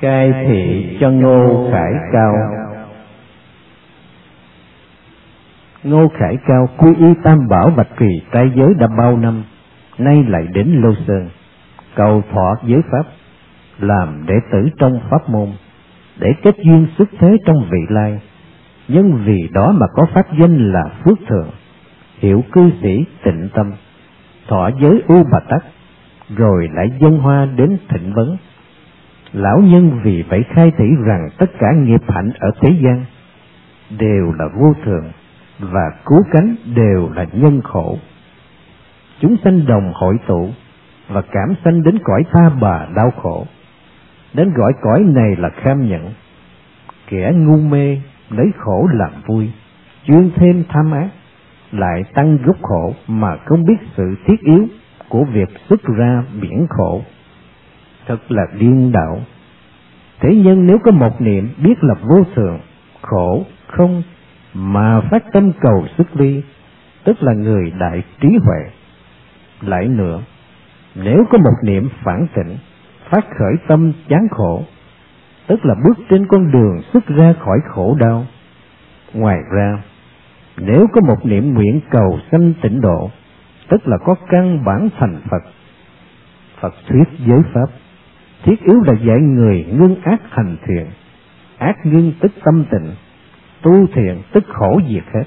cai thị cho ngô khải cao. Ngô khải cao quy y tam bảo bạch kỳ trai giới đã bao năm, nay lại đến lô sơn, cầu thọ giới pháp, làm đệ tử trong pháp môn, để kết duyên xuất thế trong vị lai. Nhân vì đó mà có pháp danh là phước thượng hiểu cư sĩ tịnh tâm, thọ giới u bà tắc, rồi lại dân hoa đến thịnh vấn lão nhân vì vậy khai thị rằng tất cả nghiệp hạnh ở thế gian đều là vô thường và cứu cánh đều là nhân khổ. Chúng sanh đồng hội tụ và cảm sanh đến cõi tha bà đau khổ. Đến gọi cõi này là kham nhận kẻ ngu mê lấy khổ làm vui, chuyên thêm tham ác, lại tăng gốc khổ mà không biết sự thiết yếu của việc xuất ra biển khổ thật là điên đạo thế nhân nếu có một niệm biết là vô thường, khổ, không, mà phát tâm cầu xuất ly tức là người đại trí huệ. Lại nữa, nếu có một niệm phản tỉnh, phát khởi tâm chán khổ, tức là bước trên con đường xuất ra khỏi khổ đau. Ngoài ra, nếu có một niệm nguyện cầu sanh tịnh độ, tức là có căn bản thành phật phật thuyết giới pháp thiết yếu là dạy người ngưng ác hành thiện, ác ngưng tức tâm tịnh, tu thiện tức khổ diệt hết.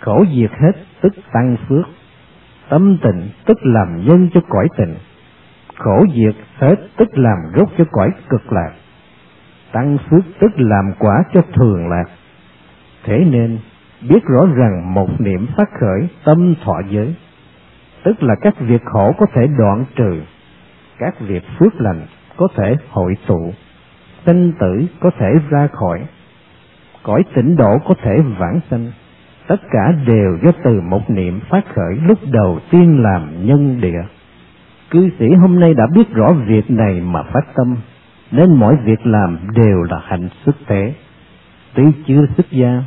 Khổ diệt hết tức tăng phước, tâm tịnh tức làm nhân cho cõi tịnh, khổ diệt hết tức làm gốc cho cõi cực lạc, tăng phước tức làm quả cho thường lạc. Thế nên, biết rõ rằng một niệm phát khởi tâm thọ giới, tức là các việc khổ có thể đoạn trừ các việc phước lành có thể hội tụ sinh tử có thể ra khỏi, cõi tỉnh độ có thể vãng sanh. Tất cả đều do từ một niệm phát khởi lúc đầu tiên làm nhân địa. Cư sĩ hôm nay đã biết rõ việc này mà phát tâm, nên mọi việc làm đều là hạnh xuất thế. Tuy chưa xuất gia,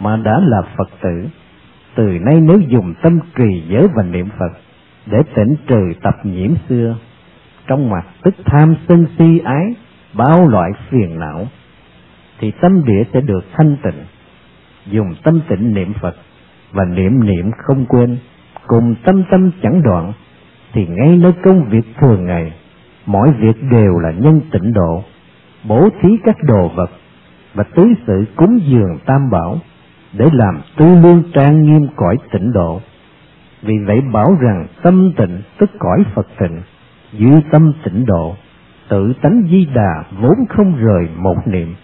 mà đã là phật tử, từ nay nếu dùng tâm trì giới và niệm phật, để tỉnh trừ tập nhiễm xưa trong mặt tức tham sân si ái, bao loại phiền não, thì tâm địa sẽ được thanh tịnh. Dùng tâm tịnh niệm phật và niệm niệm không quên, cùng tâm tâm chẳng đoạn, thì ngay nơi công việc thường ngày, mọi việc đều là nhân tịnh độ, bố thí các đồ vật và tứ sự cúng dường tam bảo để làm tư lương trang nghiêm cõi tịnh độ. Vì vậy bảo rằng tâm tịnh tức cõi phật tịnh dư tâm tịnh độ, tự tánh di đà vốn không rời một niệm.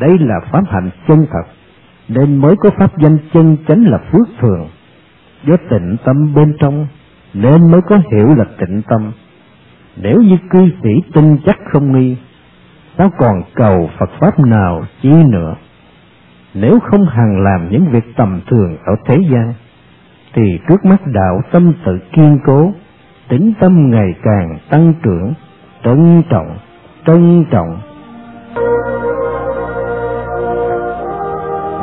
Đây là pháp hạnh chân thật, nên mới có pháp danh chân chánh là phước thường. Do tịnh tâm bên trong, nên mới có hiểu là tịnh tâm. Nếu như cư sĩ tin chắc không nghi, sao còn cầu phật pháp nào chi nữa? Nếu không hằng làm những việc tầm thường ở thế gian, thì trước mắt đạo tâm tự kiên cố tính tâm ngày càng tăng trưởng, trân trọng trân trọng.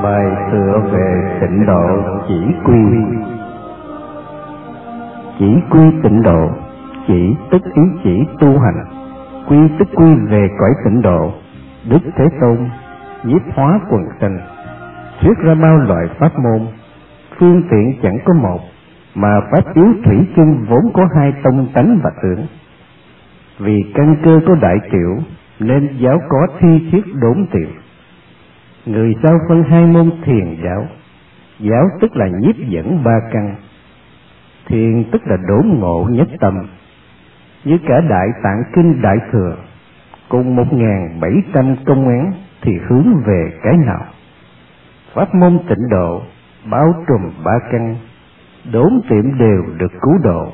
Bài tựa về tịnh độ chỉ quy. Chỉ quy tịnh độ, chỉ tức ý chỉ tu hành. Quy tức quy về cõi tịnh độ, đức thế tôn nhiếp hóa quần tình. Thuyết ra bao loại pháp môn, phương tiện chẳng có một mà pháp yếu thủy chung vốn có hai tông tánh và tưởng. Vì căn cơ có đại tiểu nên giáo có thi thiết đốn tiểu, người sau phân hai môn thiền giáo? Giáo tức là nhiếp dẫn ba căn. Thiền tức là đốn ngộ nhất tâm. Như cả đại tạng kinh đại thừa cùng một ngàn bảy trăm công án thì hướng về cái nào? Pháp môn tịnh độ bao trùm ba căn đốn tiệm đều được cứu độ.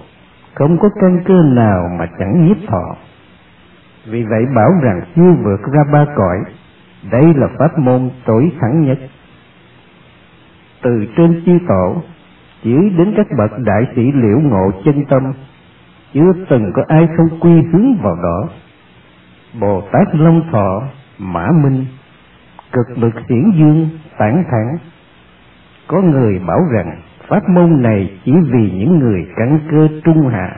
Không có căn cơ nào mà chẳng nhiếp thọ vì vậy bảo rằng chưa vượt ra ba cõi, đây là pháp môn tối thắng nhất. Từ trên chư tổ, chỉ đến các bậc đại sĩ liễu ngộ chân tâm, chưa từng có ai không quy hướng vào đó. Bồ tát long thọ, mã minh, cực lực xiển dương tản thẳng có người bảo rằng pháp môn này chỉ vì những người căn cơ trung hạ,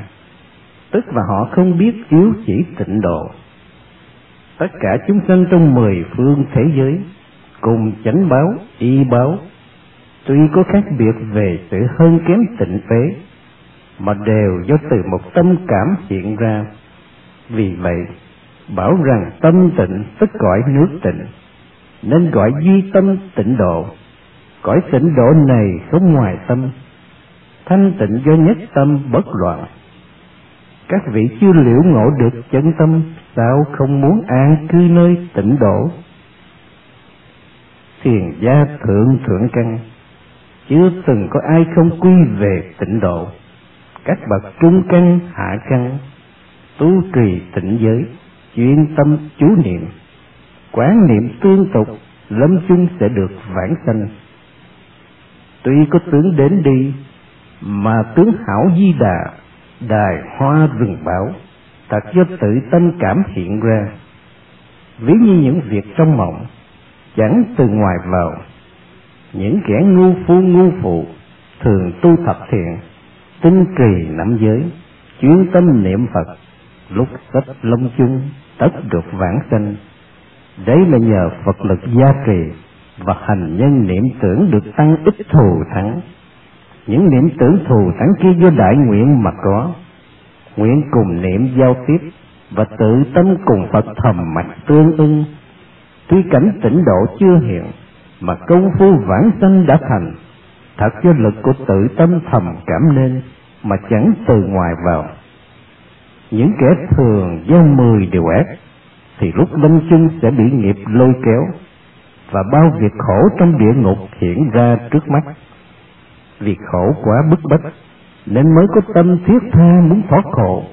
tức là họ không biết yếu chỉ tịnh độ. Tất cả chúng sanh trong mười phương thế giới cùng chánh báo, y báo, tuy có khác biệt về sự hơn kém tịnh phế, mà đều do từ một tâm cảm hiện ra. Vì vậy, bảo rằng tâm tịnh tức gọi nước tịnh, nên gọi duy tâm tịnh độ cõi tịnh độ này không ngoài tâm, thanh tịnh do nhất tâm bất loạn. Các vị chưa liễu ngộ được chân tâm, sao không muốn an cư nơi tịnh độ? Thiền gia thượng thượng căn, chưa từng có ai không quy về tịnh độ. Các bậc trung căn, hạ căn, tu trì tịnh giới, chuyên tâm chú niệm. Quán niệm tương tục, lâm chung sẽ được vãng sanh tuy có tướng đến đi, mà tướng hảo di đà, đài hoa rừng bảo thật do tự tâm cảm hiện ra. Ví như những việc trong mộng, chẳng từ ngoài vào, những kẻ ngu phu ngu phụ thường tu thập thiện, tinh trì nắm giới, chuyên tâm niệm phật, lúc sắp lông chung, tất được vãng sanh. Đấy là nhờ phật lực gia trì và hành nhân niệm tưởng được tăng ít thù thắng. Những niệm tưởng thù thắng kia do đại nguyện mà có. Nguyện cùng niệm giao tiếp và tự tâm cùng phật thầm mạch tương ưng. Tuy cảnh tỉnh độ chưa hiện, mà công phu vãng sanh đã thành, thật do lực của tự tâm thầm cảm nên mà chẳng từ ngoài vào. Những kẻ thường gieo mười điều ác, thì lúc lâm chung sẽ bị nghiệp lôi kéo và bao việc khổ trong địa ngục hiện ra trước mắt. Vì khổ quá bức bách, nên mới có tâm thiết tha muốn thoát khổ.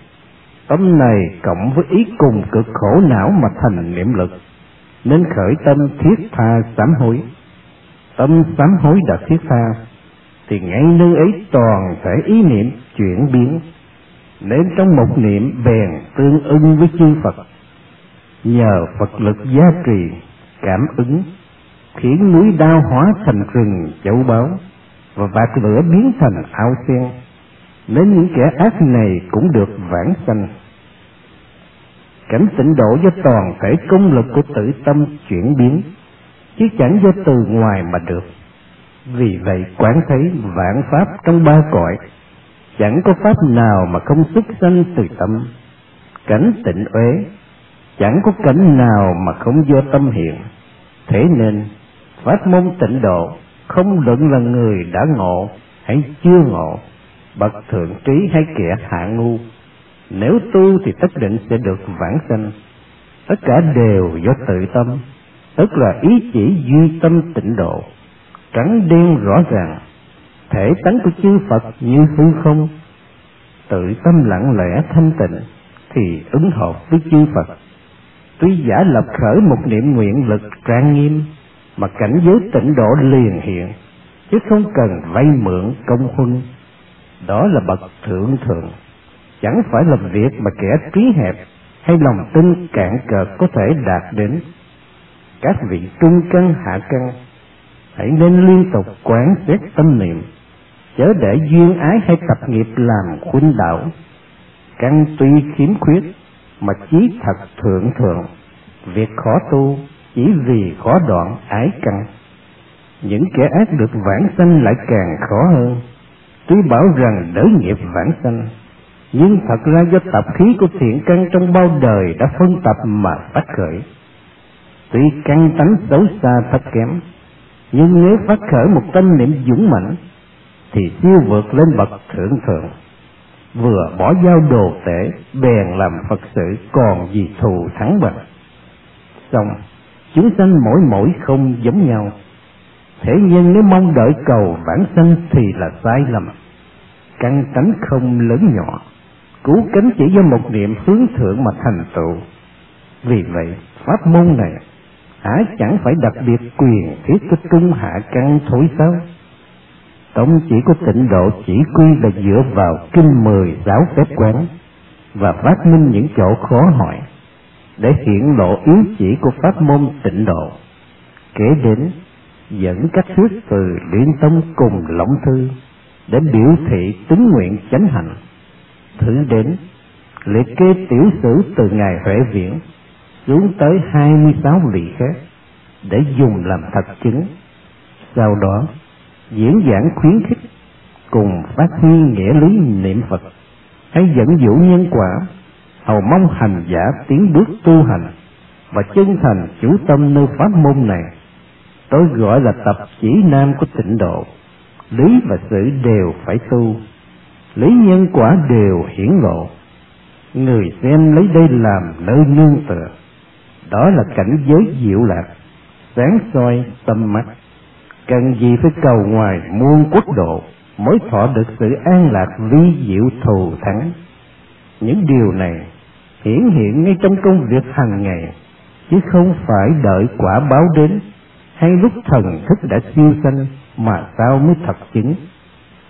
Tâm này cộng với ý cùng cực khổ não mà thành niệm lực, nên khởi tâm thiết tha sám hối. Tâm sám hối đã thiết tha, thì ngay nơi ấy toàn thể ý niệm chuyển biến. Nên trong một niệm bèn tương ưng với chư Phật, nhờ Phật lực gia trì, cảm ứng khiến núi đao hóa thành rừng châu báu và bạc lửa biến thành ao sen, nên những kẻ ác này cũng được vãng sanh. Cảnh tịnh độ do toàn thể công lực của tự tâm chuyển biến, chứ chẳng do từ ngoài mà được. Vì vậy, quán thấy vạn pháp trong ba cõi, chẳng có pháp nào mà không xuất sanh từ tâm. Cảnh tịnh uế, chẳng có cảnh nào mà không do tâm hiện. Thế nên pháp môn tịnh độ, không luận là người đã ngộ hay chưa ngộ, bậc thượng trí hay kẻ hạ ngu. Nếu tu thì tất định sẽ được vãng sanh. Tất cả đều do tự tâm, tức là ý chỉ duy tâm tịnh độ. Trắng đen rõ ràng, thể tánh của chư Phật như hư không. Tự tâm lặng lẽ thanh tịnh thì ứng hợp với chư Phật. Tuy giả lập khởi một niệm nguyện lực trang nghiêm mà cảnh giới tịnh độ liền hiện, chứ không cần vay mượn công huân. Đó là bậc thượng thượng. Chẳng phải là việc mà kẻ trí hẹp hay lòng tin cạn cợt có thể đạt đến. Các vị trung căn, hạ căn, hãy nên liên tục quán xét tâm niệm, chớ để duyên ái hay tập nghiệp làm khuynh đảo căn tuy khiếm khuyết, mà chí thật thượng thượng, việc khó tu chỉ vì khó đoạn ái căn. Những kẻ ác được vãng sanh lại càng khó hơn. Tuy bảo rằng đỡ nghiệp vãng sanh, nhưng thật ra do tập khí của thiện căn trong bao đời đã phân tập mà phát khởi. Tuy căn tánh xấu xa thấp kém, nhưng nếu phát khởi một tâm niệm dũng mãnh, thì siêu vượt lên bậc thượng thượng. Vừa bỏ giao đồ tể, bèn làm phật sự, còn gì thù thắng bằng. Xong chúng sanh mỗi mỗi không giống nhau. Thế nhân nếu mong đợi cầu bản sanh thì là sai lầm. Căn tánh không lớn nhỏ, cứu cánh chỉ do một niệm hướng thượng mà thành tựu. Vì vậy, pháp môn này hả chẳng phải đặc biệt quyền thiết cho trung hạ căn thối sao? Tổng chỉ có tịnh độ chỉ quy là dựa vào kinh mười giáo phép quán và phát minh những chỗ khó hỏi để hiện lộ yếu chỉ của pháp môn tịnh độ kể đến dẫn các thuyết từ luyện tông cùng lỏng thư để biểu thị tính nguyện chánh hạnh thử đến liệt kê tiểu sử từ ngài huệ viễn xuống tới hai mươi sáu vị khác để dùng làm thật chứng. Sau đó, diễn giảng khuyến khích cùng phát huy nghĩa lý niệm Phật hay dẫn dụ nhân quả hầu mong hành giả tiến bước tu hành và chân thành chủ tâm nơi pháp môn này. Tôi gọi là tập chỉ nam của tịnh độ. Lý và sự đều phải tu. Lý nhân quả đều hiển lộ. Người xem lấy đây làm nơi nương tựa. Đó là cảnh giới diệu lạc, sáng soi tâm mắt. Cần gì phải cầu ngoài muôn quốc độ mới thọ được sự an lạc vi diệu thù thắng? Những điều này hiển hiện ngay trong công việc hàng ngày, chứ không phải đợi quả báo đến hay lúc thần thức đã siêu sanh mà sao mới thật chứng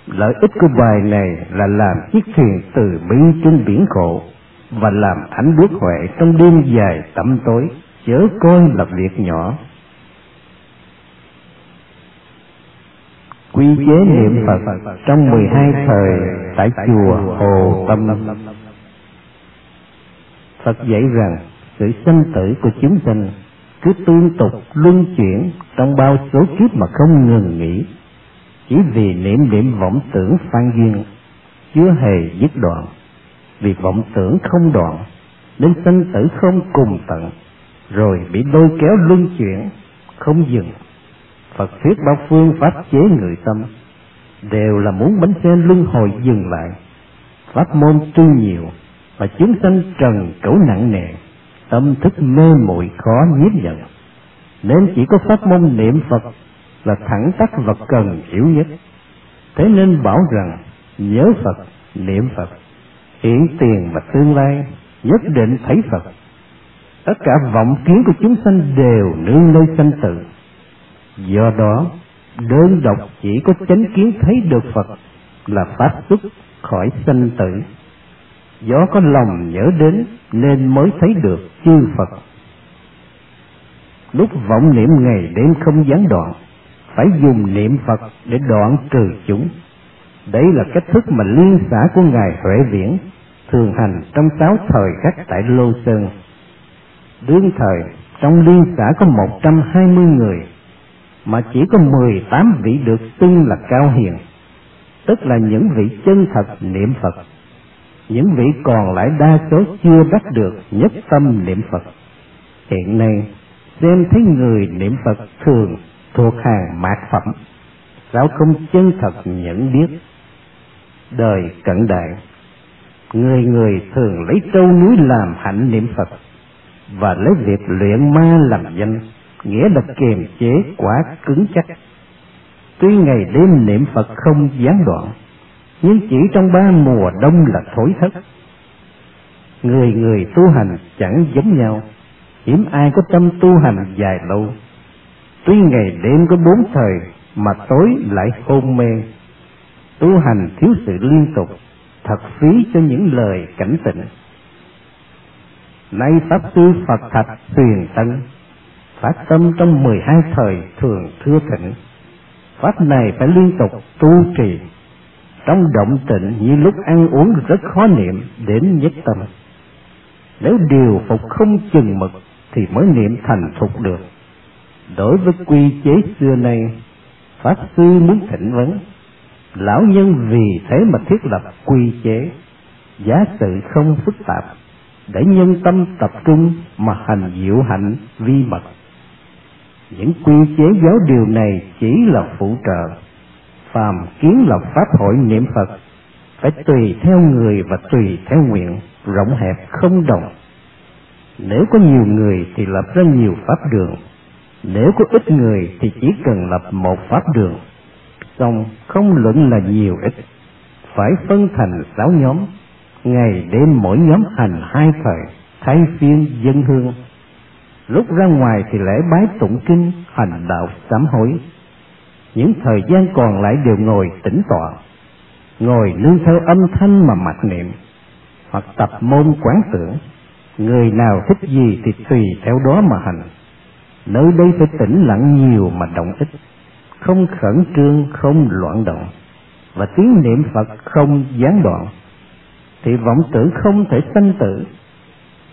lợi ích của bài này là làm chiếc thuyền từ bi trên biển khổ và làm ánh bước huệ trong đêm dài tẩm tối, chớ coi là việc nhỏ quy chế niệm Phật trong 12 thời tại chùa Hồ Tâm. Phật dạy rằng, sự sanh tử của chúng sinh cứ tương tục luân chuyển trong bao số kiếp mà không ngừng nghỉ. Chỉ vì niệm niệm vọng tưởng phan duyên chưa hề dứt đoạn. Vì vọng tưởng không đoạn, nên sinh tử không cùng tận, rồi bị lôi kéo luân chuyển, không dừng. Phật thuyết bao phương pháp chế người tâm đều là muốn bánh xe luân hồi dừng lại. Pháp môn tu nhiều và chúng sanh trần cẩu nặng nề, tâm thức mê muội khó nhiếp nhận. Nên chỉ có pháp môn niệm Phật là thẳng tắc và cần hiểu nhất. Thế nên bảo rằng, nhớ Phật, niệm Phật hiện tiền và tương lai, nhất định thấy Phật. Tất cả vọng kiến của chúng sanh đều nương nơi sanh tử. Do đó, đơn độc chỉ có chánh kiến thấy được phật là phát xuất khỏi sanh tử do có lòng nhớ đến nên mới thấy được chư phật. Lúc vọng niệm ngày đêm không gián đoạn phải dùng niệm phật để đoạn trừ chúng. Đấy là cách thức mà liên xã của ngài huệ viễn thường hành trong sáu thời khắc tại lô sơn. Đương thời trong liên xã có một trăm hai mươi người mà chỉ có 18 vị được xưng là cao hiền, tức là những vị chân thật niệm Phật. Những vị còn lại đa số chưa đắc được nhất tâm niệm Phật. Hiện nay, xem thấy người niệm Phật thường thuộc hàng mạt phẩm, lão không chân thật nhận biết. Đời cận đại, người người thường lấy trâu núi làm hạnh niệm Phật và lấy việc luyện ma làm danh nghĩa là kiềm chế quá cứng chắc. Tuy ngày đêm niệm Phật không gián đoạn, nhưng chỉ trong ba mùa đông là thối thất. Người người tu hành chẳng giống nhau, hiếm ai có tâm tu hành dài lâu. Tuy ngày đêm có bốn thời mà tối lại hôn mê, tu hành thiếu sự liên tục, thật phí cho những lời cảnh tỉnh. Nay Pháp Sư Phật Thạch Tuyền Tân phát tâm trong mười hai thời thường thưa thỉnh. pháp này phải liên tục tu trì trong động tịnh như lúc ăn uống rất khó niệm đến nhất tâm. Nếu điều phục không chừng mực thì mới niệm thành thục được. Đối với quy chế xưa nay, pháp sư muốn thỉnh vấn, lão nhân vì thế mà thiết lập quy chế giá sự không phức tạp, để nhân tâm tập trung mà hành diệu hạnh vi mật. Những quy chế giáo điều này chỉ là phụ trợ phàm kiến lập pháp hội niệm phật phải tùy theo người và tùy theo nguyện rộng hẹp không đồng. Nếu có nhiều người thì lập ra nhiều pháp đường, nếu có ít người thì chỉ cần lập một pháp đường. Xong không luận là nhiều ít, phải phân thành sáu nhóm. Ngày đêm mỗi nhóm hành hai thời, thay phiên dân hương. Lúc ra ngoài thì lễ bái tụng kinh, hành đạo sám hối những thời gian còn lại đều ngồi tĩnh tọa ngồi nương theo âm thanh mà mặc niệm hoặc tập môn quán tưởng. Người nào thích gì thì tùy theo đó mà hành. Nơi đây phải tĩnh lặng nhiều mà động ít không khẩn trương không loạn động. Và tiếng niệm phật không gián đoạn thì vọng tưởng không thể sanh tử.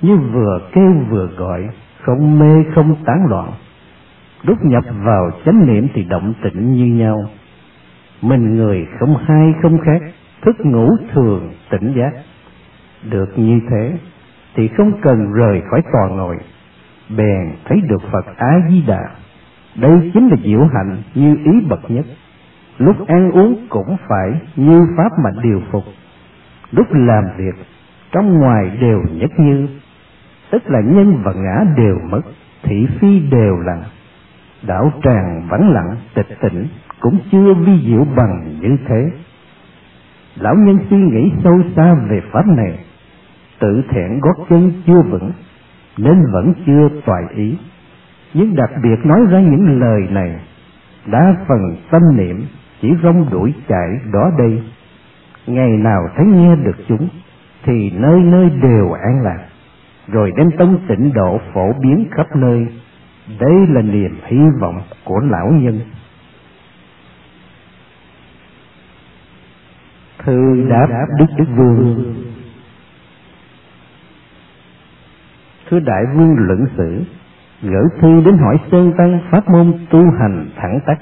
Như vừa kêu vừa gọi, không mê không tán loạn. Lúc nhập vào chánh niệm thì động tĩnh như nhau. Mình người không hai không khác, thức ngủ thường tỉnh giác. Được như thế thì không cần rời khỏi tòa ngồi, bèn thấy được Phật Á Di Đà. Đây chính là diệu hạnh như ý bậc nhất. Lúc ăn uống cũng phải như pháp mà điều phục. Lúc làm việc trong ngoài đều nhất như, tức là nhân và ngã đều mất, thị phi đều lặng. Đảo tràng vắng lặng, tịch tịnh cũng chưa vi diệu bằng như thế. Lão nhân suy nghĩ sâu xa về pháp này, tự thẹn gót chân chưa vững, nên vẫn chưa toại ý. Nhưng đặc biệt nói ra những lời này, đa phần tâm niệm chỉ rong đuổi chạy đó đây. Ngày nào thấy nghe được chúng, thì nơi nơi đều an lạc, rồi đem tông tịnh độ phổ biến khắp nơi đấy là niềm hy vọng của lão nhân. Thư đáp Đức Đức Vương Thưa Đại Vương luận sử, gửi thư đến hỏi Sơn Tăng pháp môn tu hành thẳng tắc.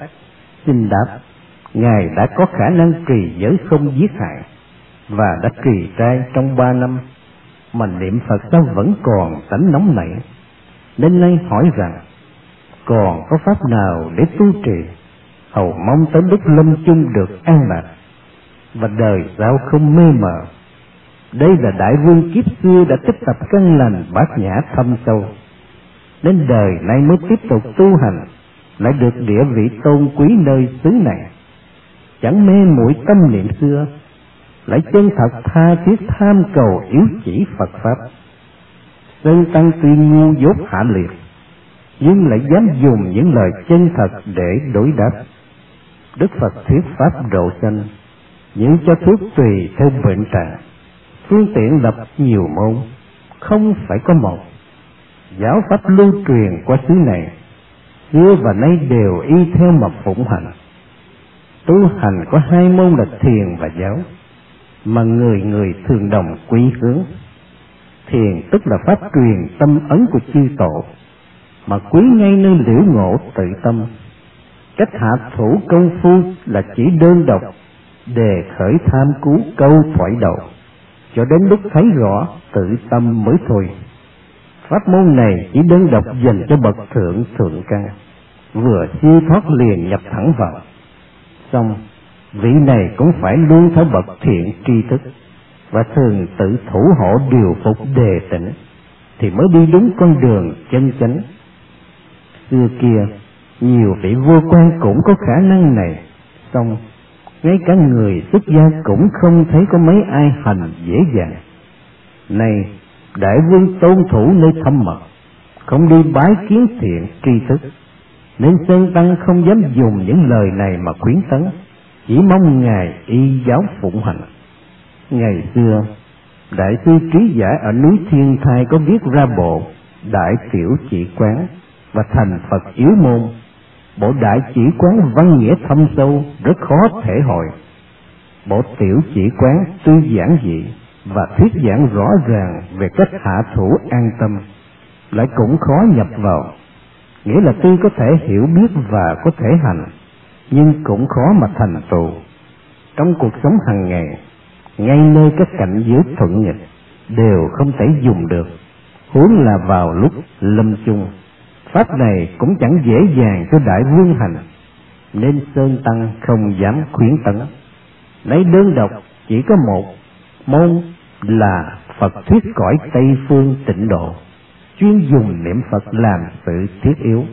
Xin đáp, Ngài đã có khả năng trì giới không giết hại, và đã trì trai trong ba năm, mà niệm Phật sao vẫn còn tánh nóng nảy. Nên nay hỏi rằng, còn có pháp nào để tu trì, hầu mong tới đức lâm chung được an lạc, và đời sao không mê mờ. Đây là đại vương kiếp xưa đã tích tập căn lành bát nhã thâm sâu, đến đời nay mới tiếp tục tu hành, lại được địa vị tôn quý nơi xứ này. Chẳng mê mũi tâm niệm xưa, lại chân thật tha thiết tham cầu yếu chỉ Phật Pháp. Sơn Tăng tuy ngu dốt hạ liệt, nhưng lại dám dùng những lời chân thật để đối đáp. Đức Phật thuyết Pháp độ sanh, những cho thuốc tùy theo bệnh trạng, phương tiện lập nhiều môn, không phải có một. Giáo Pháp lưu truyền qua xứ này, xưa và nay đều y theo mà phụng hành. Tu hành có hai môn là thiền và giáo mà người người thường đồng quý hướng. Thiền tức là pháp truyền tâm ấn của chư tổ, mà quý ngay nơi liễu ngộ tự tâm. Cách hạ thủ công phu là chỉ đơn độc, đề khởi tham cứu câu thoại đầu, cho đến lúc thấy rõ tự tâm mới thôi. Pháp môn này chỉ đơn độc dành cho bậc thượng thượng căn, vừa siêu thoát liền nhập thẳng vào. Xong, vị này cũng phải luôn theo bậc thiện tri thức và thường tự thủ hộ điều phục đề tỉnh thì mới đi đúng con đường chân chánh xưa kia, nhiều vị vua quan cũng có khả năng này. Xong, ngay cả người xuất gia cũng không thấy có mấy ai hành dễ dàng. Này, đại vương tôn thủ nơi thâm mật, không đi bái kiến thiện tri thức, nên sơn tăng không dám dùng những lời này mà khuyến tấn, chỉ mong ngài y giáo phụng hành. Ngày xưa, đại sư trí giả ở núi thiên thai có viết ra bộ, đại tiểu chỉ quán và thành phật yếu môn bộ đại chỉ quán văn nghĩa thâm sâu rất khó thể hội. Bộ tiểu chỉ quán tư giản dị và thuyết giảng rõ ràng về cách hạ thủ an tâm lại cũng khó nhập vào. Nghĩa là tuy có thể hiểu biết và có thể hành, nhưng cũng khó mà thành tựu. Trong cuộc sống hàng ngày, ngay nơi các cảnh giới thuận nghịch đều không thể dùng được. Huống là vào lúc lâm chung pháp này cũng chẳng dễ dàng cho đại vương hành. Nên sơn tăng không dám khuyến tấn. Lấy đơn độc chỉ có một, môn là phật thuyết cõi tây phương tịnh độ. Chuyên dùng niệm phật làm sự thiết yếu.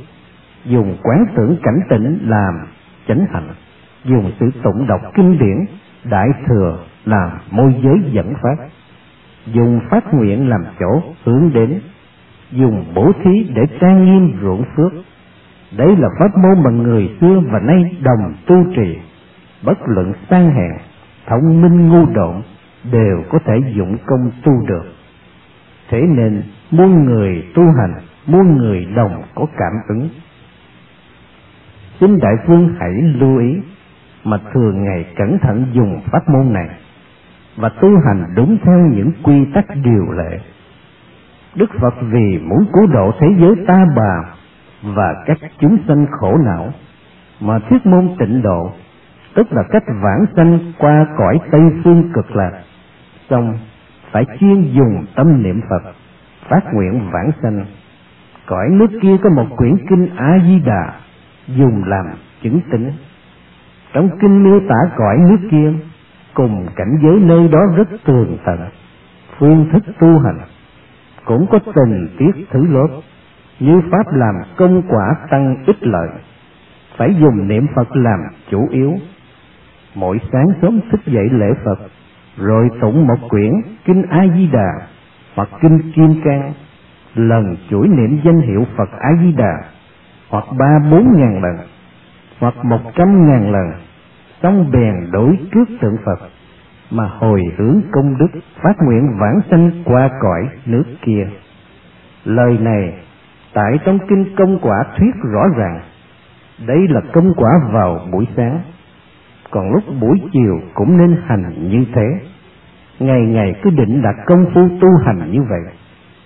Dùng quán tưởng cảnh tỉnh làm chánh hạnh dùng sự tụng đọc kinh điển, đại thừa làm môi giới dẫn phát. Dùng phát nguyện làm chỗ hướng đến dùng bổ thí để trang nghiêm ruộng phước đấy là pháp môn mà người xưa và nay đồng tu trì. Bất luận sang hèn thông minh ngu độn đều có thể dụng công tu được. Thế nên, muôn người tu hành, muôn người đồng có cảm ứng. Xin đại phương hãy lưu ý mà thường ngày cẩn thận dùng pháp môn này và tu hành đúng theo những quy tắc điều lệ. Đức Phật vì muốn cứu độ thế giới ta bà và các chúng sanh khổ não mà thuyết môn tịnh độ, tức là cách vãng sanh qua cõi Tây phương cực lạc. Xong phải chuyên dùng tâm niệm Phật, phát nguyện vãng sanh. Cõi nước kia có một quyển kinh A Di Đà dùng làm chứng tính. Trong kinh miêu tả cõi nước kia cùng cảnh giới nơi đó rất tường tận, phương thức tu hành cũng có tình tiết thứ lớp. Như pháp làm công quả tăng ích lợi, phải dùng niệm phật làm chủ yếu. Mỗi sáng sớm thức dậy lễ phật, rồi tụng một quyển kinh a di đà hoặc kinh kim cang, lần chuỗi niệm danh hiệu phật a di đà hoặc ba bốn ngàn lần hoặc một trăm ngàn lần xong bèn đối trước tượng phật mà hồi hướng công đức phát nguyện vãng sanh qua cõi nước kia. Lời này, tại trong kinh công quả thuyết rõ ràng. Đây là công quả vào buổi sáng. Còn lúc buổi chiều cũng nên hành như thế. Ngày ngày cứ định đặt công phu tu hành như vậy,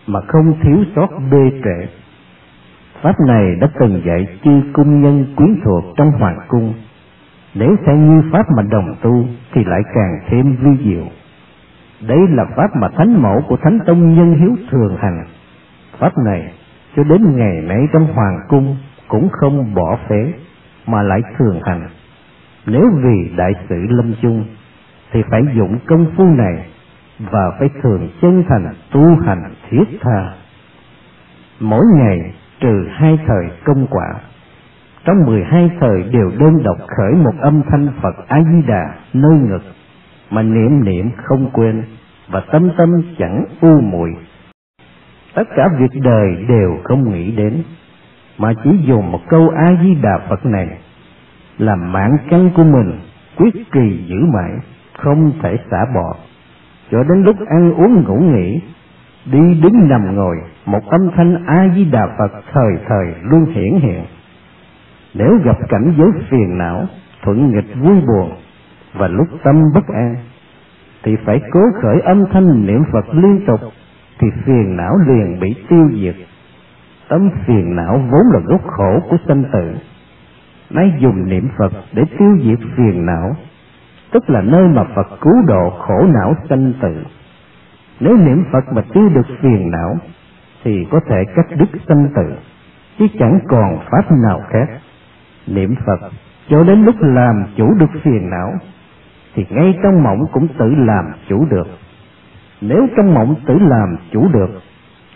mà không thiếu sót bê trễ. Pháp này đã từng dạy chư cung nhân quyến thuộc trong hoàng cung nếu theo như pháp mà đồng tu thì lại càng thêm vi diệu. Đây là pháp mà thánh mẫu của thánh tông nhân hiếu thường hành. Pháp này, cho đến ngày nay trong hoàng cung cũng không bỏ phế, mà lại thường hành. Nếu vì đại sự lâm chung, thì phải dụng công phu này và phải thường chân thành tu hành thiết tha. Mỗi ngày trừ hai thời công quả trong mười hai thời đều đơn độc khởi một âm thanh Phật A Di Đà nơi ngực, mà niệm niệm không quên và tâm tâm chẳng u muội. Tất cả việc đời đều không nghĩ đến, mà chỉ dùng một câu a di đà phật này làm mãn căn của mình, quyết trì giữ mãi, không thể xả bỏ. Cho đến lúc ăn uống ngủ nghỉ, đi đứng nằm ngồi, một âm thanh a di đà phật thời thời luôn hiển hiện nếu gặp cảnh giới phiền não, thuận nghịch vui buồn và lúc tâm bất an, thì phải cố khởi âm thanh niệm phật liên tục, thì phiền não liền bị tiêu diệt. Tâm phiền não vốn là gốc khổ của sanh tử. Nay dùng niệm phật để tiêu diệt phiền não, tức là nơi mà phật cứu độ khổ não sanh tử. Nếu niệm phật mà tiêu được phiền não, thì có thể cắt đứt sanh tử, chứ chẳng còn pháp nào khác niệm phật, cho đến lúc làm chủ được phiền não, thì ngay trong mộng cũng tự làm chủ được. Nếu trong mộng tự làm chủ được,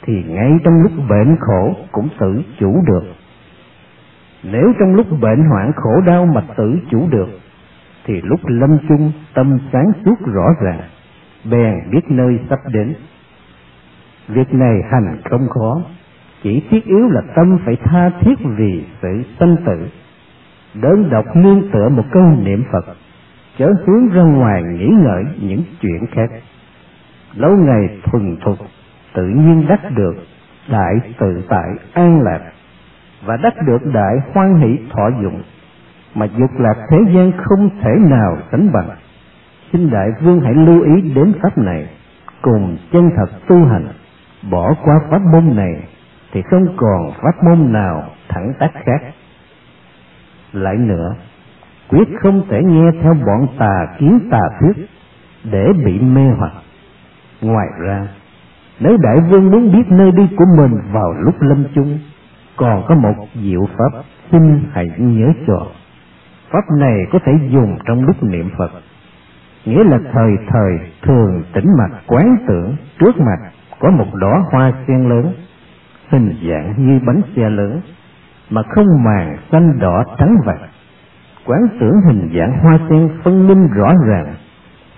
thì ngay trong lúc bệnh khổ cũng tự chủ được. Nếu trong lúc bệnh hoạn khổ đau mà tự chủ được, thì lúc lâm chung tâm sáng suốt rõ ràng, bèn biết nơi sắp đến. Việc này hành không khó, chỉ thiết yếu là tâm phải tha thiết vì sự sanh tử đơn độc nương tựa một câu niệm phật, chớ hướng ra ngoài nghĩ ngợi những chuyện khác. Lâu ngày thuần thục, tự nhiên đắc được đại tự tại an lạc, và đắc được đại hoan hỷ thọ dụng, mà dục lạc thế gian không thể nào sánh bằng. Xin đại vương hãy lưu ý đến pháp này, cùng chân thật tu hành, bỏ qua pháp môn này thì không còn pháp môn nào thẳng tác khác lại nữa. Quyết không thể nghe theo bọn tà kiến tà thuyết để bị mê hoặc. Ngoài ra, nếu đại vương muốn biết nơi đi của mình vào lúc lâm chung, còn có một diệu pháp xin hãy nhớ cho. Pháp này có thể dùng trong lúc niệm phật, nghĩa là thời thời thường tĩnh mặt quán tưởng. Trước mặt có một đóa hoa sen lớn, hình dạng như bánh xe lớn mà không màng xanh đỏ trắng vàng. Quán tưởng hình dạng hoa sen phân minh rõ ràng,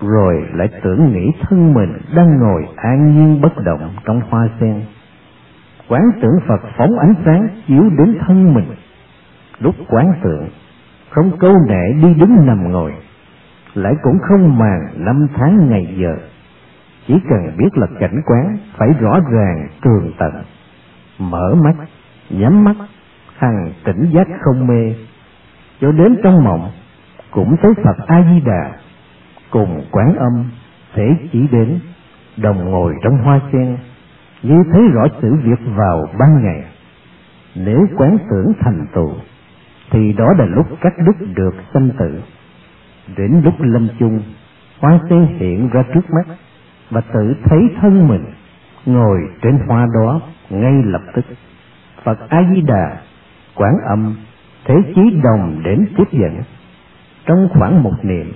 rồi lại tưởng nghĩ thân mình đang ngồi an nhiên bất động trong hoa sen. Quán tưởng phật phóng ánh sáng chiếu đến thân mình. Lúc quán tưởng không câu nệ đi đứng nằm ngồi, lại cũng không màng năm tháng ngày giờ. Chỉ cần biết là cảnh quán phải rõ ràng tường tận, mở mắt, nhắm mắt hằng tỉnh giác không mê, cho đến trong mộng cũng thấy phật a di đà cùng quán âm thể chỉ đến, đồng ngồi trong hoa sen, như thấy rõ sự việc vào ban ngày. Nếu quán tưởng thành tựu, thì đó là lúc các đức được sanh tử. Đến lúc lâm chung, hoa sen hiện ra trước mắt và tự thấy thân mình ngồi trên hoa đó ngay lập tức. Phật a di đà quán âm, thế chí đồng đến tiếp dẫn. Trong khoảng một niệm,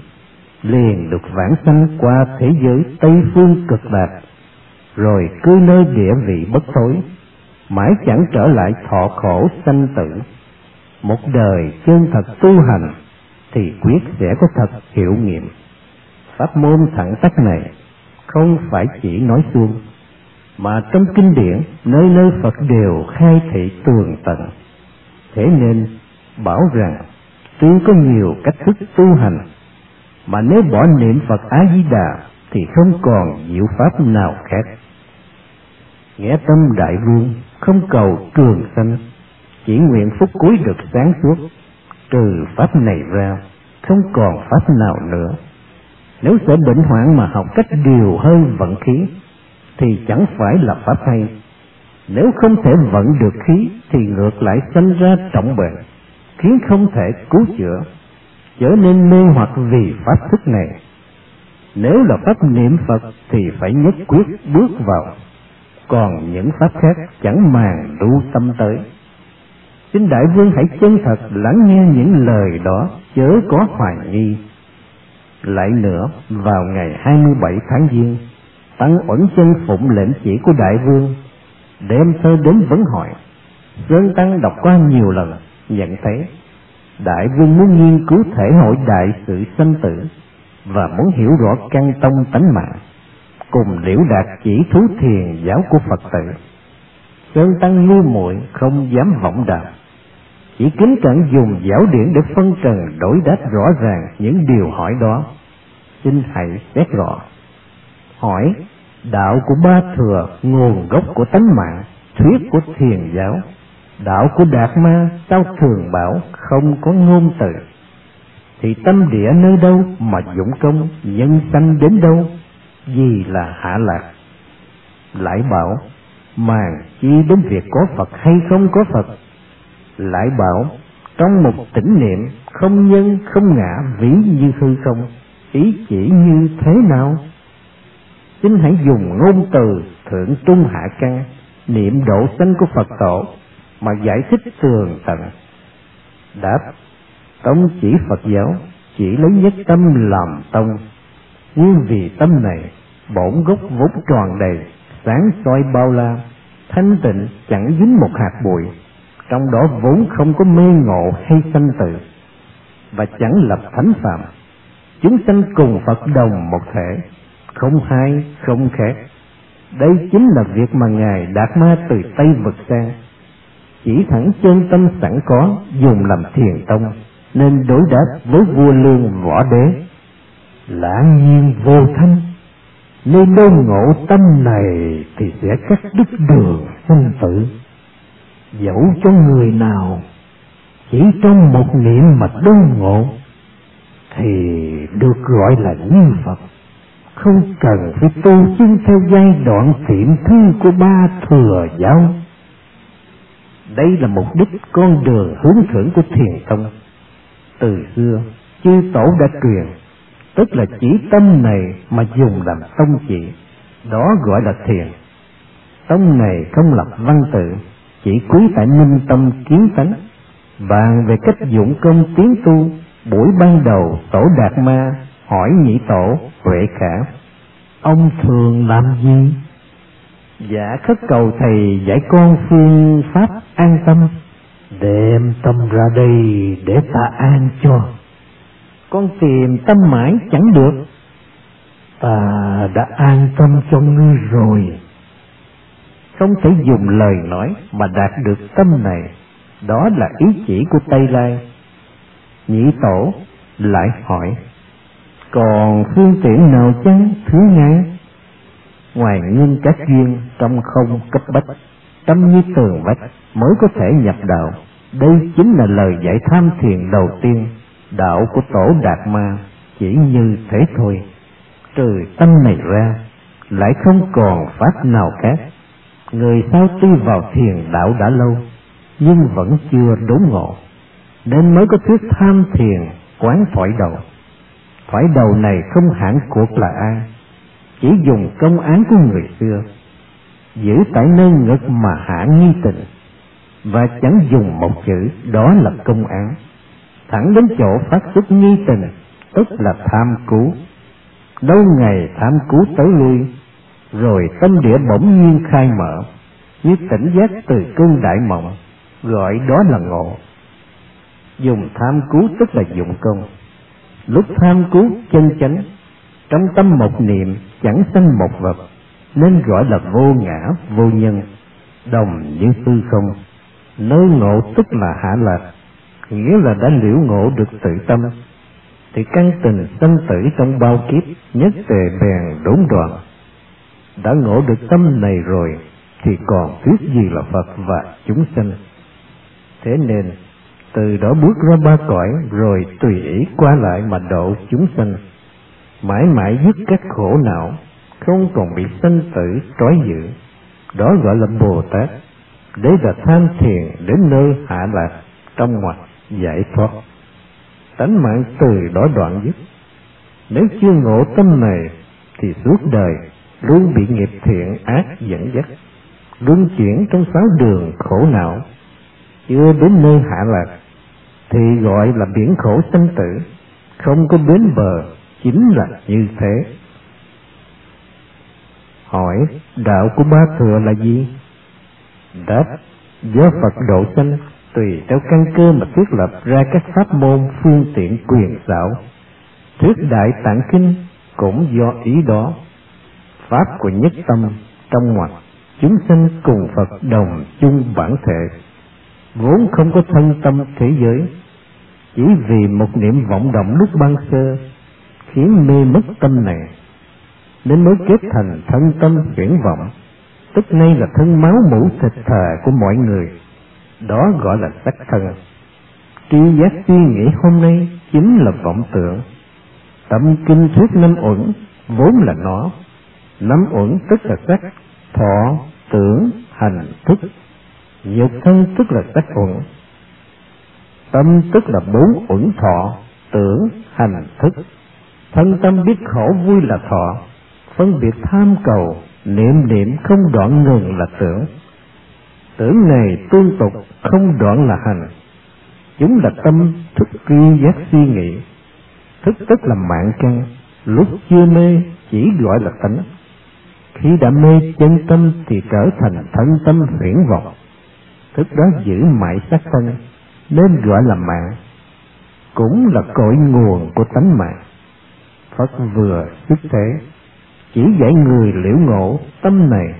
liền được vãng sanh qua thế giới tây phương cực lạc rồi cư nơi địa vị bất thối mãi chẳng trở lại thọ khổ sanh tử. Một đời chân thật tu hành thì quyết sẽ có thật hiệu nghiệm. Pháp môn thẳng tắc này không phải chỉ nói suông, mà trong kinh điển, nơi nơi Phật đều khai thị tường tận. Thế nên bảo rằng tuy có nhiều cách thức tu hành, mà nếu bỏ niệm Phật A Di Đà thì không còn diệu pháp nào khác. Nghĩa tâm đại vương không cầu trường sanh, chỉ nguyện phúc cuối được sáng suốt, trừ pháp này ra không còn pháp nào nữa. Nếu sợ bệnh hoạn mà học cách điều hơi vận khí thì chẳng phải là pháp hay. Nếu không thể vận được khí thì ngược lại sanh ra trọng bệnh, khiến không thể cứu chữa, trở nên mê hoặc vì pháp thức này. Nếu là pháp niệm Phật thì phải nhất quyết bước vào, còn những pháp khác chẳng màng lưu tâm tới. Xin Đại Vương hãy chân thật lắng nghe những lời đó, chớ có hoài nghi. Lại nữa, vào ngày 27 tháng Giêng, Tăng uẩn chân phụng lệnh chỉ của đại vương, đem thơ đến vấn hỏi. Sơn Tăng đọc qua nhiều lần, nhận thấy đại vương muốn nghiên cứu thể hội đại sự sanh tử và muốn hiểu rõ căn tông tánh mạng, cùng liễu đạt chỉ thú thiền giáo của Phật tử. Sơn Tăng ngu muội không dám vọng đạo, chỉ kính cẩn dùng giáo điển để phân trần đối đáp rõ ràng những điều hỏi đó. Xin hãy xét rõ hỏi đạo của ba thừa, nguồn gốc của tánh mạng, thuyết của thiền giáo. Đạo của đạt ma sao thường bảo không có ngôn từ. Thì tâm địa nơi đâu mà dũng công, nhân sanh đến đâu vì là hạ lạc? Lại bảo, màng chi đến việc có phật hay không có phật? Lại bảo, trong một tỉnh niệm, không nhân, không ngã vĩ như hư không, ý chỉ như thế nào? Xin hãy dùng ngôn từ thượng trung hạ căn niệm độ sanh của phật tổ mà giải thích tường tận. Đáp, tông chỉ phật giáo, chỉ lấy nhất tâm làm tông. Nhưng vì tâm này, bổn gốc vốn tròn đầy, sáng soi bao la, thanh tịnh chẳng dính một hạt bụi, trong đó vốn không có mê ngộ hay sanh tử, và chẳng lập thánh phạm chúng sanh cùng phật đồng một thể không hai không khác đây chính là việc mà ngài đạt ma từ tây vực sang chỉ thẳng chân tâm sẵn có, dùng làm thiền tông, nên đối đáp với vua lương võ đế. Lã nhiên vô thanh, nơi đâu ngộ tâm này thì sẽ cắt đứt đường sinh tử. Dẫu cho người nào, chỉ trong một niệm mà đông ngộ, thì được gọi là như phật không cần phải tu chứng theo giai đoạn thiện thư của ba thừa giáo. Đây là mục đích con đường hướng thưởng của thiền tông. Từ xưa, chư tổ đã truyền, tức là chỉ tâm này mà dùng làm tông chỉ, đó gọi là thiền. Tông này không lập văn tự, chỉ quý tại minh tâm kiến tánh, bàn về cách dụng công tiến tu, buổi ban đầu tổ đạt ma hỏi nhị tổ huệ khả. Ông thường làm gì? Dạ khất cầu thầy giải con phương pháp an tâm. Đem tâm ra đây để ta an cho. Con tìm tâm mãi chẳng được. Ta đã an tâm cho ngươi rồi. Không thể dùng lời nói mà đạt được tâm này. Đó là ý chỉ của tây lai. Nhị tổ lại hỏi còn phương tiện nào chăng thứ ngã ngoài nguyên các duyên trong không cấp bách, tâm như tường vách mới có thể nhập đạo. Đây chính là lời giải tham thiền đầu tiên, đạo của tổ đạt ma, chỉ như thế thôi. Trừ tâm này ra, lại không còn pháp nào khác. Người sao tuy vào thiền đạo đã lâu, nhưng vẫn chưa đốn ngộ. Nên mới có thuyết tham thiền quán thoại đầu phải đầu này không hẳn cuộc là ai. Chỉ dùng công án của người xưa, giữ tại nơi ngực mà hạ nghi tình, và chẳng dùng một chữ đó là công án. Thẳng đến chỗ phát xuất nghi tình, tức là tham cứu. Đâu ngày tham cứu tới lui, rồi tâm địa bỗng nhiên khai mở, như tỉnh giác từ cơn đại mộng, gọi đó là ngộ. Dùng tham cứu tức là dụng công lúc tham cứu chân chánh, trong tâm một niệm chẳng sanh một vật, nên gọi là vô ngã, vô nhân, đồng như tư không. Nơi ngộ tức là hạ lạc, nghĩa là đã liễu ngộ được tự tâm. Thì căn tình sanh tử trong bao kiếp nhất tề bèn đốn đoạn. Đã ngộ được tâm này rồi, thì còn thuyết gì là phật và chúng sanh? Thế nên từ đó bước ra ba cõi, rồi tùy ý qua lại mà độ chúng sanh. Mãi mãi dứt các khổ não, không còn bị sanh tử, trói giữ. Đó gọi là bồ tát. Đấy là tham thiền đến nơi hạ lạc, trong ngoặt giải thoát. Tánh mạng từ đó đoạn dứt. Nếu chưa ngộ tâm này, thì suốt đời luôn bị nghiệp thiện ác dẫn dắt, luân chuyển trong sáu đường khổ não. Chưa đến nơi hạ lạc thì gọi là biển khổ sanh tử. Không có bến bờ, chính là như thế. Hỏi, đạo của ba thừa là gì? Đáp, do phật độ sanh, tùy theo căn cơ mà thiết lập ra các pháp môn phương tiện quyền xảo. Thuyết đại tạng kinh cũng do ý đó. Pháp của nhất tâm trong ngoặt chúng sanh cùng phật đồng chung bản thể, vốn không có thân tâm thế giới chỉ vì một niệm vọng động lúc ban sơ khiến mê mất tâm này, nên mới kết thành thân tâm chuyển vọng, tức nay là thân máu mũ thịt thề của mọi người. Đó gọi là sắc thân. Tri giác suy nghĩ hôm nay chính là vọng tưởng. Tâm kinh thuyết năm uẩn vốn là nó. Năm uẩn tức là sắc, thọ, tưởng, hành, thức. Nhục thân tức là sắc uẩn tâm tức là bốn uẩn thọ, tưởng hành thức. Thân tâm biết khổ vui là thọ, phân biệt tham cầu, niệm niệm không đoạn ngừng là tưởng. Tưởng này tương tục, không đoạn là hành. Chúng là tâm thức tri giác suy nghĩ. Thức tức là mạng căn, lúc chưa mê, chỉ gọi là tánh. Khi đã mê chân tâm thì trở thành thân tâm huyễn vọng. Thức đó giữ mãi sắc thân nên gọi là mạng cũng là cội nguồn của tánh mạng phật vừa xuất thế, chỉ dạy người liễu ngộ tâm này.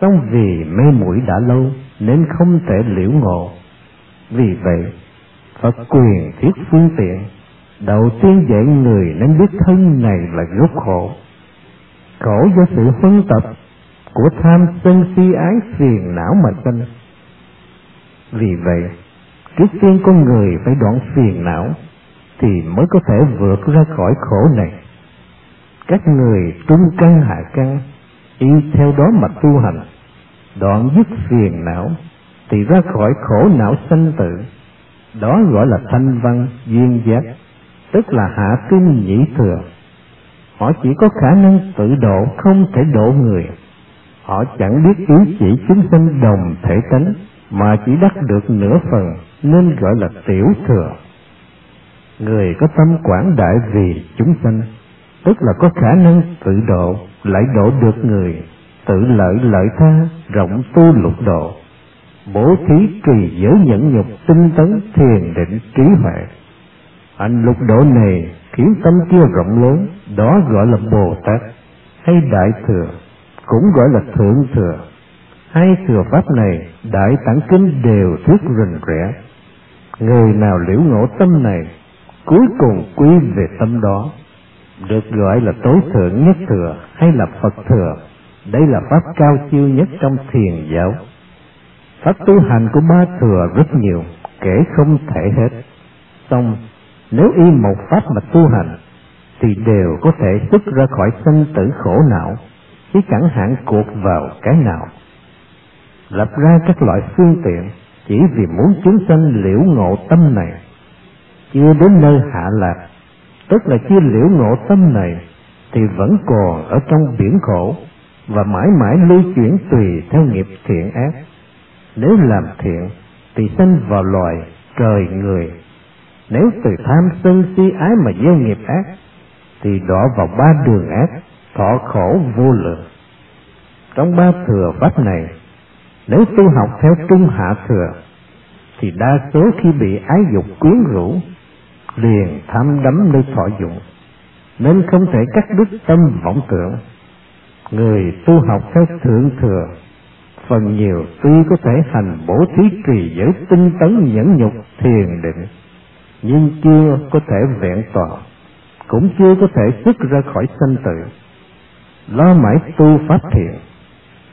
Song vì mê muội đã lâu, nên không thể liễu ngộ. Vì vậy, phật quyền thiết phương tiện, đầu tiên dạy người nên biết thân này là gốc khổ. Khổ do sự phân tập của tham sân si ái phiền não mà sinh vì vậy trước tiên con người phải đoạn phiền não, thì mới có thể vượt ra khỏi khổ này. Các người trung căn hạ căn, y theo đó mà tu hành. Đoạn dứt phiền não, thì ra khỏi khổ não sanh tử. Đó gọi là thanh văn, duyên giác, tức là hạ tinh nhĩ thừa họ chỉ có khả năng tự độ, không thể độ người. Họ chẳng biết ý chỉ chúng sanh đồng thể tánh mà chỉ đắc được nửa phần, nên gọi là tiểu thừa. Người có tâm quảng đại vì chúng sanh, tức là có khả năng tự độ, lại độ được người, tự lợi lợi tha, rộng tu lục độ. Bố thí trì giới nhẫn nhục tinh tấn thiền định trí huệ. Anh lục độ này khiến tâm kia rộng lớn, đó gọi là bồ tát hay đại thừa, cũng gọi là thượng thừa hai thừa pháp này đại tạng kinh đều thuyết rình rẽ. Người nào liễu ngộ tâm này, cuối cùng quy về tâm đó. Được gọi là tối thượng nhất thừa hay là phật thừa, đây là pháp cao siêu nhất trong thiền giáo. Pháp tu hành của ba thừa rất nhiều, kể không thể hết. Xong, nếu y một pháp mà tu hành, thì đều có thể xuất ra khỏi sanh tử khổ não, chứ chẳng hạn cuộc vào cái nào lập ra các loại phương tiện chỉ vì muốn chúng sanh liễu ngộ tâm này. Chưa đến nơi hạ lạc, tức là chưa liễu ngộ tâm này, thì vẫn còn ở trong biển khổ và mãi mãi lưu chuyển tùy theo nghiệp thiện ác. Nếu làm thiện, thì sanh vào loài trời người. Nếu từ tham sân si ái mà gieo nghiệp ác, thì đọa vào ba đường ác, thọ khổ vô lượng. Trong ba thừa pháp này nếu tu học theo trung hạ thừa, thì đa số khi bị ái dục quyến rũ, liền tham đắm nơi thọ dụng. Nên không thể cắt đứt tâm vọng tưởng. Người tu học theo thượng thừa, phần nhiều tuy có thể hành bổ thí trì giới tinh tấn nhẫn nhục thiền định, nhưng chưa có thể vẹn toàn, cũng chưa có thể xuất ra khỏi sanh tử. Lo mãi tu pháp thiện,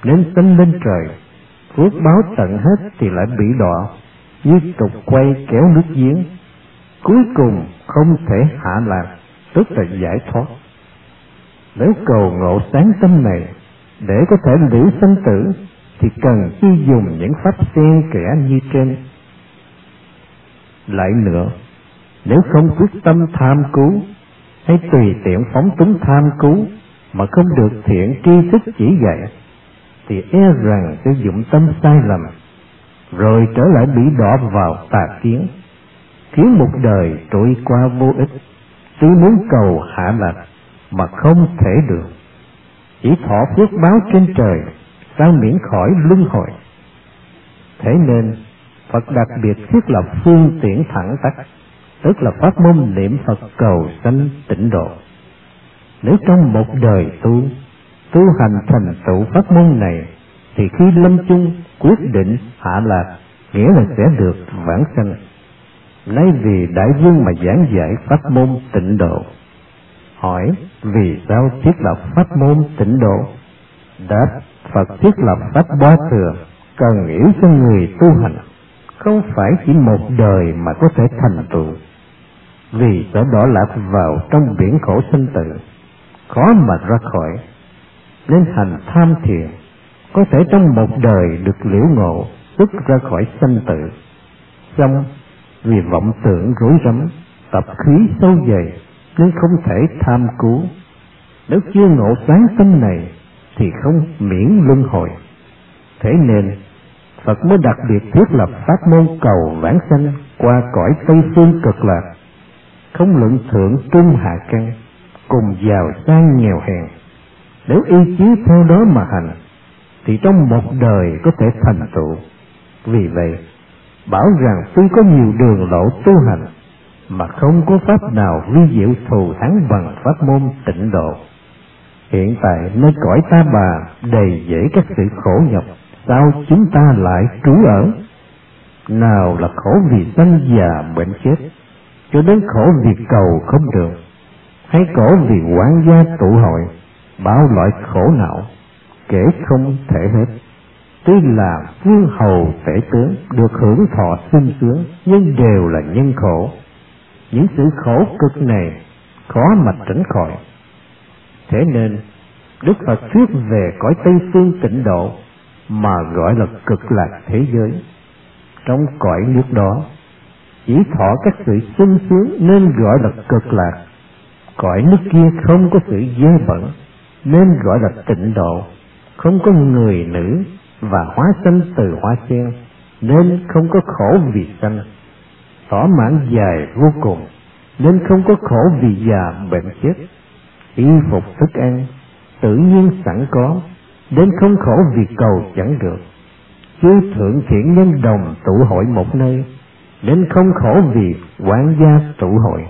nên sanh lên trời phước báo tận hết thì lại bị đọa. Như trục quay kéo nước giếng, cuối cùng không thể hạ lạc, tức là giải thoát. Nếu cầu ngộ sáng tâm này, để có thể liễu sanh tử, thì cần chi dùng những pháp xen kẽ như trên. Lại nữa, nếu không quyết tâm tham cứu, hay tùy tiện phóng túng tham cứu, mà không được thiện tri thức chỉ dạy thì e rằng sẽ dụng tâm sai lầm, rồi trở lại bị đọa vào tà kiến, khiến một đời trôi qua vô ích. Tuy muốn cầu hạ lạc mà không thể được. Chỉ thọ phước báo trên trời, sao miễn khỏi luân hồi? Thế nên, phật đặc biệt thiết lập phương tiện thẳng tắc tức là pháp môn niệm phật cầu sanh tịnh độ. Nếu trong một đời tu tu hành thành tựu pháp môn này, thì khi lâm chung quyết định hạ lạc, nghĩa là sẽ được vãng sanh. Nay vì đại vương mà giảng dạy pháp môn tịnh độ, hỏi vì sao thiết lập pháp môn tịnh độ? Đáp, phật thiết lập pháp ba thừa, cần hiểu cho người tu hành, không phải chỉ một đời mà có thể thành tựu. Vì sẽ đỏ lạc vào trong biển khổ sinh tử, khó mà ra khỏi nên hành tham thiền, có thể trong một đời được liễu ngộ tức ra khỏi sanh tử. Xong, vì vọng tưởng rối rắm, tập khí sâu dày, nên không thể tham cứu. Nếu chưa ngộ sáng tâm này, thì không miễn luân hồi. Thế nên, phật mới đặc biệt thiết lập pháp môn cầu vãng sanh qua cõi tây phương cực lạc. Không luận thượng trung hạ căn, cùng giàu sang nghèo hèn nếu ý chí theo đó mà hành, thì trong một đời có thể thành tựu. Vì vậy, bảo rằng tuy có nhiều đường lộ tu hành, mà không có pháp nào vi diệu thù thắng bằng pháp môn tịnh độ. Hiện tại nơi cõi ta bà đầy dẫy các sự khổ nhọc, sao chúng ta lại trú ở? Nào là khổ vì sanh già bệnh chết, cho đến khổ vì cầu không được, hay khổ vì quản gia tụ hội bao loại khổ não, kể không thể hết. Tuy là vương hầu tể tướng, được hưởng thọ sung sướng, nhưng đều là nhân khổ. Những sự khổ cực này khó mà tránh khỏi. Thế nên, đức phật thuyết về cõi tây phương tịnh độ, mà gọi là cực lạc thế giới. Trong cõi nước đó, chỉ thọ các sự sung sướng nên gọi là cực lạc cõi nước kia không có sự dơ bẩn nên gọi là tịnh độ. Không có người nữ và hóa sanh từ hoa sen nên không có khổ vì sanh. Thỏa mãn dài vô cùng, nên không có khổ vì già bệnh chết. Y phục thức ăn, tự nhiên sẵn có, nên không khổ vì cầu chẳng được. Chư thượng thiện nhân đồng tụ hội một nơi, nên không khổ vì quản gia tụ hội.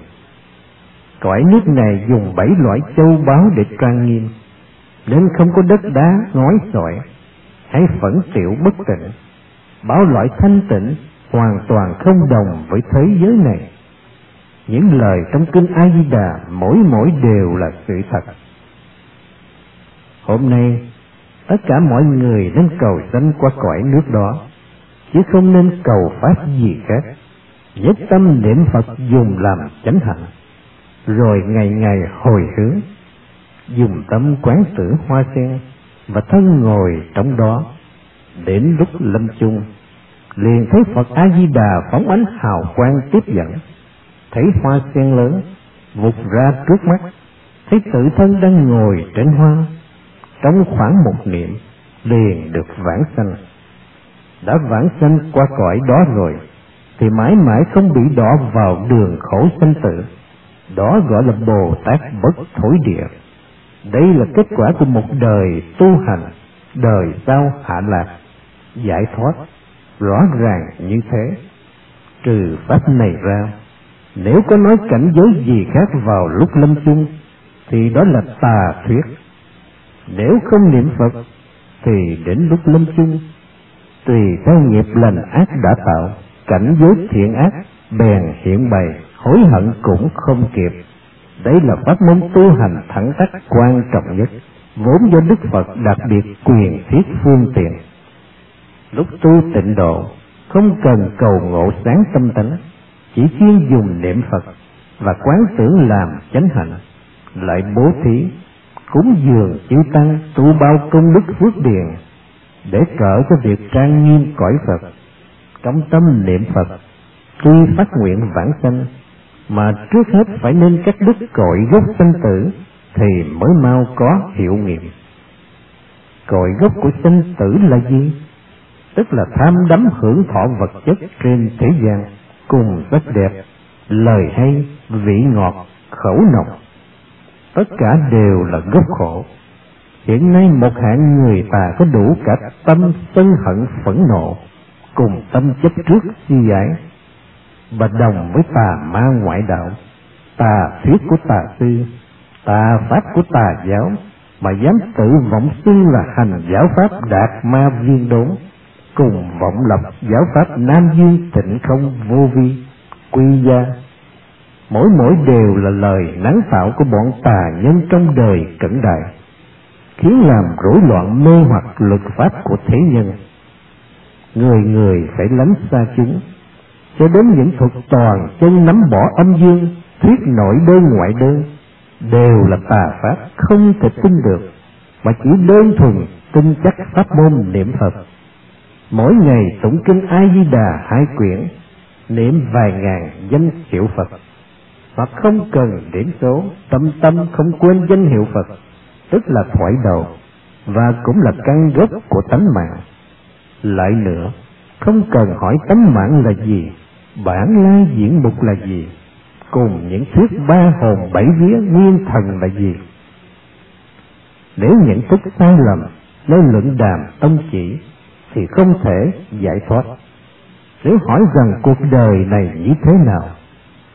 Cõi nước này dùng bảy loại châu báu để trang nghiêm nên không có đất đá, ngói sỏi hãy phẫn triệu bất tịnh, bảo loại thanh tịnh hoàn toàn không đồng với thế giới này. Những lời trong kinh a di đà mỗi mỗi đều là sự thật. Hôm nay, tất cả mọi người nên cầu sanh qua cõi nước đó, chứ không nên cầu pháp gì khác. Nhất tâm niệm phật dùng làm chánh hạnh, rồi ngày ngày hồi hướng dùng tâm quán tưởng hoa sen và thân ngồi trong đó. Đến lúc lâm chung, liền thấy phật a di đà phóng ánh hào quang tiếp dẫn. Thấy hoa sen lớn, vụt ra trước mắt. Thấy tự thân đang ngồi trên hoa, trong khoảng một niệm, liền được vãng sanh. Đã vãng sanh qua cõi đó rồi, thì mãi mãi không bị đọa vào đường khổ sanh tử. Đó gọi là bồ tát bất thối địa đây là kết quả của một đời tu hành, đời sau hạ lạc, giải thoát, rõ ràng như thế. Trừ pháp này ra, nếu có nói cảnh giới gì khác vào lúc lâm chung, thì đó là tà thuyết. Nếu không niệm phật, thì đến lúc lâm chung, tùy theo nghiệp lành ác đã tạo, cảnh giới thiện ác, bèn hiện bày, hối hận cũng không kịp đấy là pháp môn tu hành thẳng tắc quan trọng nhất, vốn do đức phật đặc biệt quyền thiết phương tiện. Lúc tu tịnh độ, không cần cầu ngộ sáng tâm tánh, chỉ chuyên dùng niệm phật và quán tưởng làm chánh hạnh, lại bố thí, cúng dường chư tăng tu bao công đức phước điền để cỡ cho việc trang nghiêm cõi phật. Trong tâm niệm phật, tuy phát nguyện vãng sanh mà trước hết phải nên cắt đứt cội gốc sanh tử, thì mới mau có hiệu nghiệm. Cội gốc của sanh tử là gì? Tức là tham đắm hưởng thọ vật chất trên thế gian cùng sắc đẹp, lời hay, vị ngọt, khẩu nồng. Tất cả đều là gốc khổ. Hiện nay một hạng người ta có đủ cả tâm sân hận phẫn nộ cùng tâm chấp trước suy giải và đồng với tà ma ngoại đạo. Tà thuyết của tà sư tà pháp của tà giáo, mà dám tự vọng xưng là hành giáo pháp đạt ma viên đốn, cùng vọng lập giáo pháp nam duy tịnh không vô vi, quy gia. Mỗi mỗi đều là lời nắng tạo của bọn tà nhân trong đời cẩn đại, khiến làm rối loạn mê hoặc luật pháp của thế nhân. Người người phải lánh xa chúng cho đến những thuật toàn chân nắm bỏ âm dương, thuyết nội đơn ngoại đơn đều là tà pháp không thể tin được, mà chỉ đơn thuần tin chắc pháp môn niệm phật. Mỗi ngày tụng kinh a di đà hai quyển, niệm vài ngàn danh hiệu phật. Hoặc không cần điểm số, tâm tâm không quên danh hiệu phật, tức là thoại đầu, và cũng là căn gốc của tánh mạng. Lại nữa, không cần hỏi tánh mạng là gì bản lai diễn mục là gì? Cùng những thuyết ba hồn bảy vía nguyên thần là gì? Nếu nhận thức sai lầm nơi luận đàm tông chỉ, thì không thể giải thoát. Nếu hỏi rằng cuộc đời này như thế nào,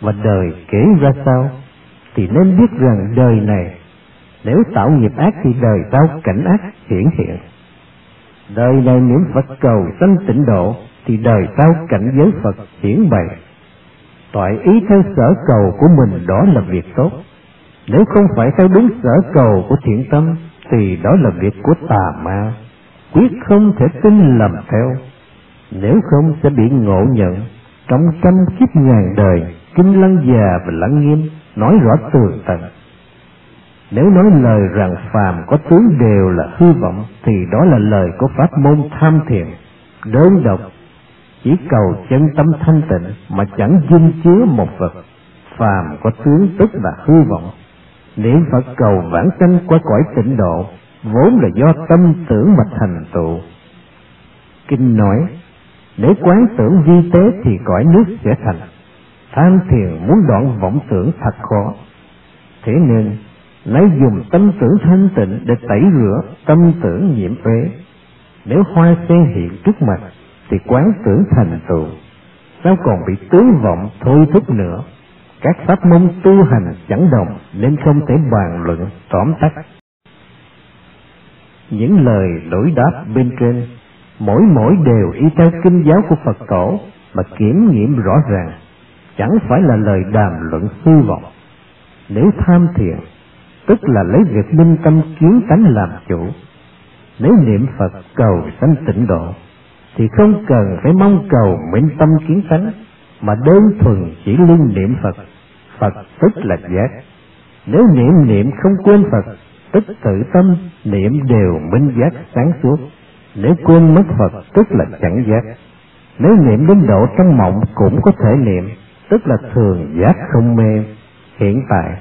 và đời kể ra sao, thì nên biết rằng đời này, nếu tạo nghiệp ác thì đời sau cảnh ác hiển hiện. Đời này niệm phật cầu sanh tịnh độ thì đời sau cảnh giới phật hiển bày. Toại ý theo sở cầu của mình đó là việc tốt. Nếu không phải theo đúng sở cầu của thiện tâm, thì đó là việc của tà ma. Quyết không thể tin làm theo. Nếu không sẽ bị ngộ nhận. Trong trăm kiếp ngàn đời, kinh lăng già và lăng nghiêm nói rõ tường tận. Nếu nói lời rằng phàm có tướng đều là hư vọng, thì đó là lời của pháp môn tham thiền. Đơn độc chỉ cầu chân tâm thanh tịnh mà chẳng dung chứa một vật. Phàm có tướng tức là hư vọng. Niệm phật cầu vãng sanh qua cõi tịnh độ, vốn là do tâm tưởng mà thành tựu. Kinh nói, nếu quán tưởng vi tế thì cõi nước sẽ thành. Than thiền muốn đoạn vọng tưởng thật khó. Thế nên, lấy dùng tâm tưởng thanh tịnh để tẩy rửa tâm tưởng nhiễm uế. Nếu hoa sen hiện trước mặt thì quán tưởng thành tựu. Sao còn bị tướng vọng thôi thúc nữa? Các pháp môn tu hành chẳng đồng nên không thể bàn luận, tóm tắt. Những lời lỗi đáp bên trên, mỗi mỗi đều y theo kinh giáo của phật tổ mà kiểm nghiệm rõ ràng, chẳng phải là lời đàm luận hư vọng. Nếu tham thiền tức là lấy việc minh tâm kiến tánh làm chủ. Nếu niệm phật cầu sanh tịnh độ thì không cần phải mong cầu minh tâm kiến tánh mà đơn thuần chỉ luôn niệm phật phật tức là giác nếu niệm niệm không quên phật tức tự tâm niệm đều minh giác sáng suốt Nếu quên mất Phật tức là chẳng giác. Nếu niệm đến độ trong mộng cũng có thể niệm, tức là thường giác không mê. Hiện tại,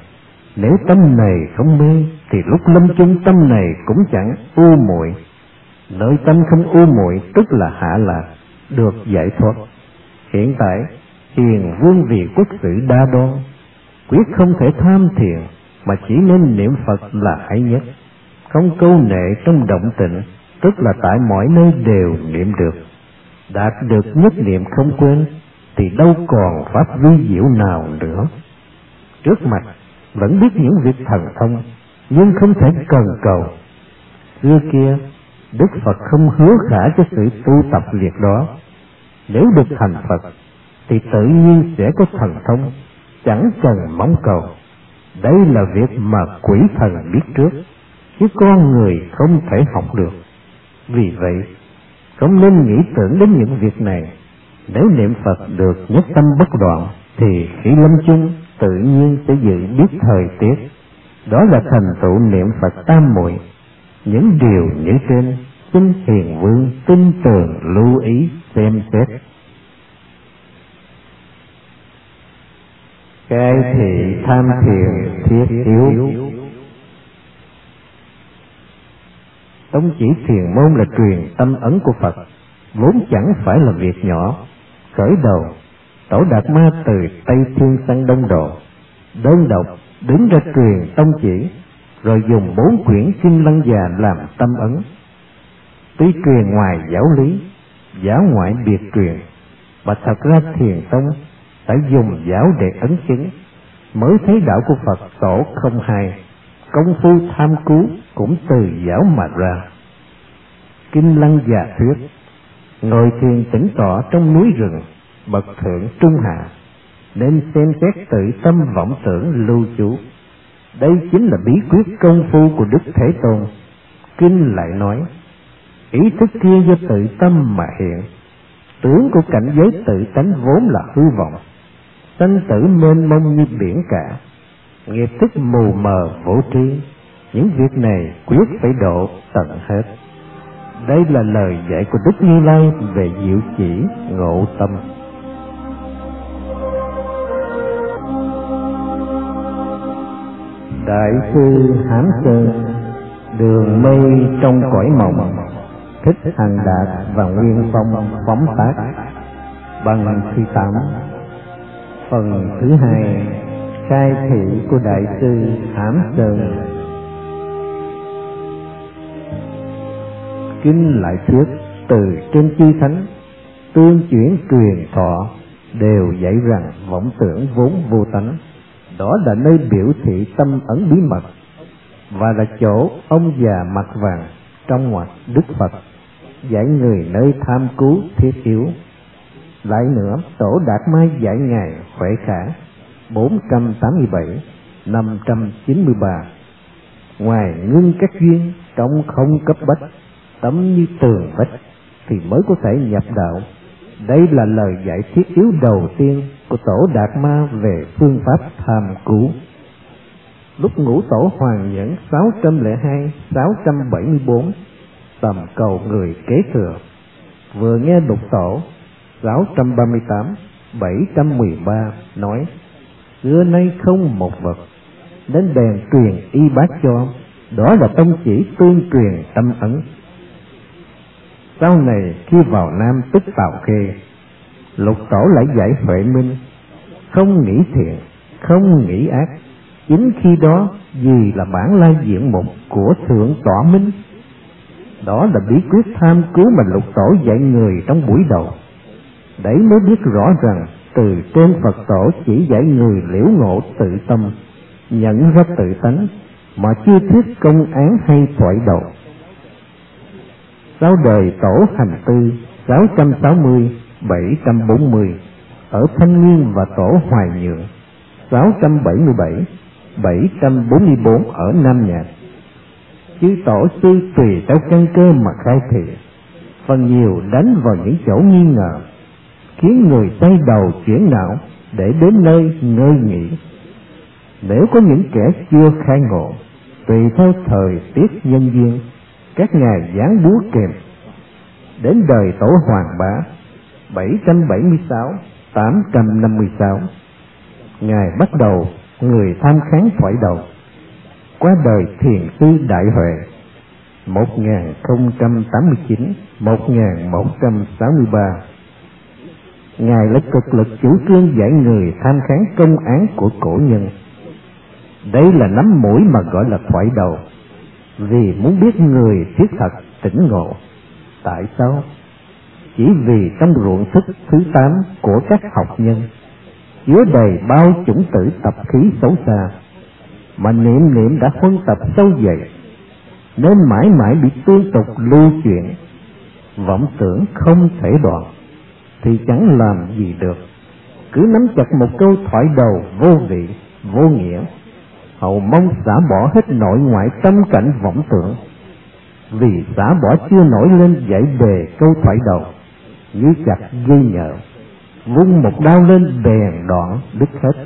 nếu tâm này không mê, thì lúc lâm chung tâm này cũng chẳng u muội. Nơi tâm không u muội tức là hạ lạc, được giải thoát. Hiện tại, hiền vương vị quốc sự đa đoan, quyết không thể tham thiền, mà chỉ nên niệm Phật là hay nhất. Không câu nệ trong động tịnh, tức là tại mọi nơi đều niệm được. Đạt được nhất niệm không quên, thì đâu còn pháp vi diệu nào nữa. Trước mặt, vẫn biết những việc thần thông, nhưng không thể cần cầu. Xưa kia, Đức Phật không hứa khả cho sự tu tập việc đó. Nếu được thành Phật, thì tự nhiên sẽ có thần thông, chẳng cần mong cầu. Đây là việc mà quỷ thần biết trước, chứ con người không thể học được. Vì vậy, không nên nghĩ tưởng đến những việc này. Nếu niệm Phật được nhất tâm bất đoạn, thì khi lâm chung tự nhiên sẽ dự biết thời tiết. Đó là thành tựu niệm Phật tam muội. Những điều như trên, xin hiền vương tin tưởng lưu ý xem xét. Cái thị tham thiền thiết yếu Tông chỉ thiền môn là truyền tâm ấn của Phật, vốn chẳng phải là việc nhỏ. Khởi đầu, Tổ Đạt Ma từ Tây Thiên sang Đông Độ, đơn độc đứng ra truyền tông chỉ, rồi dùng bốn quyển kinh lăng già làm tâm ấn. Tuy truyền ngoài giáo lý, giáo ngoại biệt truyền, mà thật ra thiền tông phải dùng giáo để ấn chứng, mới thấy đạo của Phật tổ không hai công phu tham cứu cũng từ giáo mà ra. Kinh Lăng già thuyết, ngồi thiền tĩnh tọa trong núi rừng, bậc thượng trung hạ, nên xem xét tự tâm vọng tưởng lưu trú. Đây chính là bí quyết công phu của Đức Thế Tôn. Kinh lại nói, ý thức kia do tự tâm mà hiện, tướng của cảnh giới tự tánh vốn là hư vọng, sanh tử mênh mông như biển cả, nghiệp thức mù mờ vô tri. Những việc này quyết phải độ tận hết. Đây là lời dạy của đức như lai về diệu chỉ ngộ tâm. Đại sư hán sơn đường mây trong cõi mộng, thích hằng đạt và nguyên phong phóng tác. Bằng thứ tám. Phần thứ hai, khai thị của đại sư hán sơn kinh lại thuyết từ trên chi thánh, tương chuyển truyền thọ, đều dạy rằng vọng tưởng vốn vô tánh đó là nơi biểu thị tâm ấn bí mật và là chỗ ông già mặt vàng trong ngoặt đức phật dạy người nơi tham cứu thiết yếu lại nữa tổ đạt mai dạy ngài khỏe khả 487, 593. Ngoài ngưng các duyên trong không cấp bách, tấm như tường vách, thì mới có thể nhập đạo. Đây là lời giải thiết yếu đầu tiên của Tổ Đạt Ma về phương pháp tham cứu. Lúc ngũ tổ Hoàng Nhẫn 602, 674, tầm cầu người kế thừa, vừa nghe lục tổ 638, 713 nói xưa nay không một vật đến đèn truyền y bác cho đó là tông chỉ tuyên truyền tâm ẩn sau này khi vào nam tức tào khê lục tổ lại giải huệ minh. Không nghĩ thiện không nghĩ ác. Chính khi đó vì là bản lai diện mục của thượng tọa minh đó là bí quyết tham cứu mà lục tổ dạy người trong buổi đầu. Đấy mới biết rõ rằng từ trên Phật tổ chỉ dạy người liễu ngộ tự tâm, nhận ra tự tánh, mà chưa thuyết công án hay thoại đầu sáu đời tổ hành tư 660, 740 ở Thanh Nguyên và tổ Hoài Nhượng 677, 744 ở Nam Nhạc. Chư tổ sư tùy theo căn cơ mà khai thị, phần nhiều đánh vào những chỗ nghi ngờ khiến người tay đầu chuyển não để đến nơi ngơi nghỉ. Nếu có những kẻ chưa khai ngộ, tùy theo thời tiết nhân duyên, các ngài giáng búa kèm, đến đời tổ Hoàng Bá 776 856 Ngài bắt đầu người tham kháng thoại đầu. Qua đời thiền sư Đại Huệ 1089 1163 Ngài lấy cực lực chủ trương giải người tham kháng công án của cổ nhân. Đây là nắm mũi mà gọi là thoại đầu. Vì muốn biết người thiết thật tỉnh ngộ. Tại sao? Chỉ vì trong ruộng thức thứ tám của các học nhân chứa đầy bao chủng tử tập khí xấu xa, mà niệm niệm đã phân tập sâu dày nên mãi mãi bị tương tục lưu chuyển, vọng tưởng không thể đoạn, thì chẳng làm gì được. Cứ nắm chặt một câu thoại đầu vô vị, vô nghĩa hầu mong xả bỏ hết nội ngoại tâm cảnh vọng tưởng. Vì xả bỏ chưa nổi lên giải đề câu thoại đầu, như chặt dây nhợ, vung một đao lên bèn đoạn đứt hết.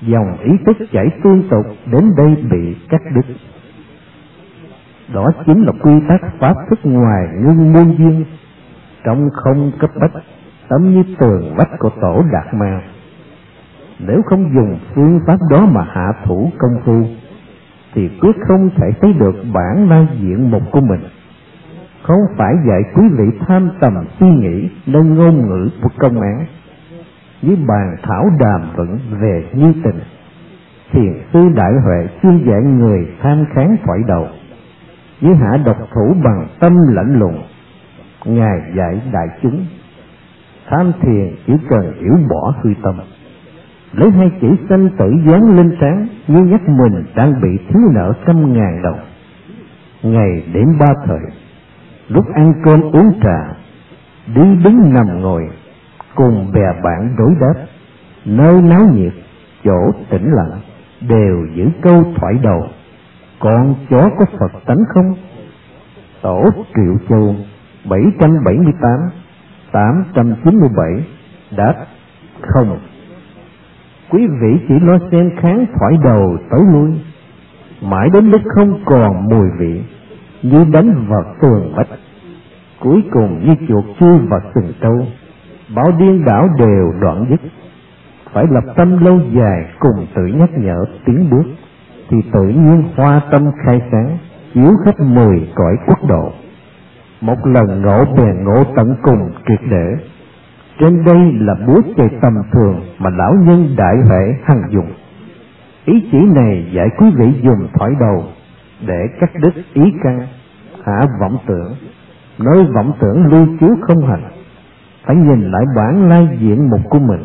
Dòng ý thức chảy tương tục đến đây bị cắt đứt. Đó chính là quy tắc pháp thức ngoài ngưng muôn duyên, trong không cấp bách, tấm như tường vách của tổ đạt ma nếu không dùng phương pháp đó mà hạ thủ công phu, thì quyết không thể thấy được bản lai diện mục của mình. Không phải dạy quý vị tham tầm suy nghĩ nên ngôn ngữ của công án với bàn thảo đàm vẫn về như tình. Thiền sư đại huệ chuyên dạy người tham kháng khỏi đầu với hạ độc thủ bằng tâm lạnh lùng. Ngài dạy đại chúng, tham thiền chỉ cần hiểu bỏ hư tâm lấy hai chữ sanh tử dán lên trán, như nhắc mình đang bị thiếu nợ trăm ngàn đồng. Ngày đến ba thời, lúc ăn cơm uống trà, đi đứng nằm ngồi, cùng bè bạn đối đáp, nơi náo nhiệt, chỗ tĩnh lặng, đều giữ câu thoại đầu. Con chó có phật tánh không? Tổ triệu châu 778 897 đáp, không quý vị chỉ lo xem kháng thoải đầu tới lui. Mãi đến lúc không còn mùi vị, như đánh vào tường vách. Cuối cùng như chuột chui vào sừng trâu, bão điên đảo đều đoạn dứt. Phải lập tâm lâu dài cùng tự nhắc nhở tiến bước, thì tự nhiên hoa tâm khai sáng, chiếu khắp mười cõi quốc độ. Một lần ngộ bèn ngộ tận cùng triệt để trên đây là búa chơi tầm thường mà lão nhân đại huệ hằng dùng. Ý chỉ này giải quý vị dùng thoải đầu để cắt đứt ý căn hạ vọng tưởng. Nơi vọng tưởng lưu chiếu không hành. Phải nhìn lại bản lai diện mục của mình,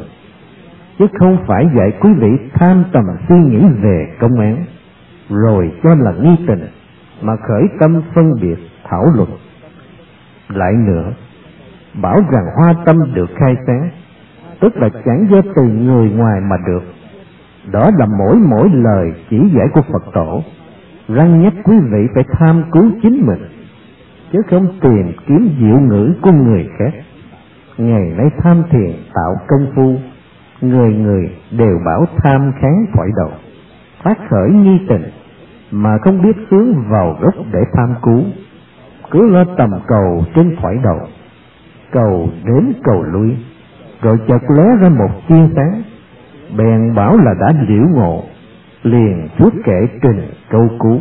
chứ không phải dạy quý vị tham tầm suy nghĩ về công án, rồi cho là nghi tình, mà khởi tâm phân biệt thảo luận. Lại nữa bảo rằng hoa tâm được khai sáng tức là chẳng do từ người ngoài mà được. Đó là mỗi mỗi lời chỉ giải của phật tổ. Răng nhắc quý vị phải tham cứu chính mình, chứ không tìm kiếm diệu ngữ của người khác. Ngày nay tham thiền tạo công phu, người người đều bảo tham kháng khỏi đầu, phát khởi nghi tình, mà không biết hướng vào gốc để tham cứu. Cứ lo tầm cầu trên khỏi đầu cầu đến cầu lui. Rồi chợt lóe ra một tia sáng, bèn bảo là đã liễu ngộ, liền phước kể trình câu cứu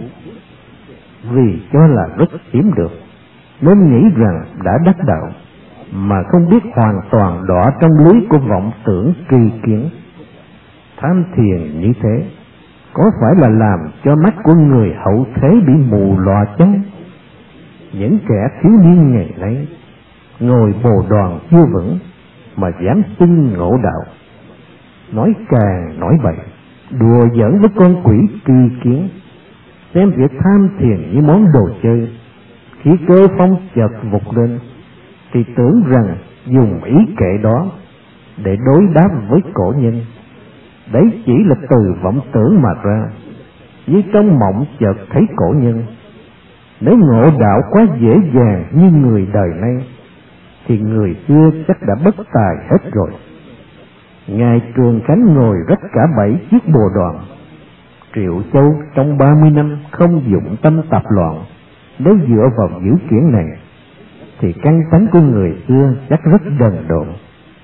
vì cho là rất hiếm được, nên nghĩ rằng đã đắc đạo, mà không biết hoàn toàn đọa trong lưới của vọng tưởng kỳ kiến. Tham thiền như thế, có phải là làm cho mắt của người hậu thế bị mù lòa chăng? Những kẻ thiếu niên ngày nay ngồi bồ đoàn chưa vững mà dám tin ngộ đạo. Nói càng, nói bậy, đùa giỡn với con quỷ kỳ kiến, xem việc tham thiền như món đồ chơi. Khi cơ phong chợt vụt lên, thì tưởng rằng dùng ý kệ đó để đối đáp với cổ nhân. Đấy chỉ là từ vọng tưởng mà ra. Như trong mộng chợt thấy cổ nhân. Nếu ngộ đạo quá dễ dàng như người đời nay thì người xưa chắc đã bất tài hết rồi. Ngài trường Khánh ngồi rất cả bảy chiếc bồ đoàn. Triệu châu trong ba mươi năm không dụng tâm tạp loạn, nếu dựa vào dữ kiện này, thì căn tánh của người xưa chắc rất đần độn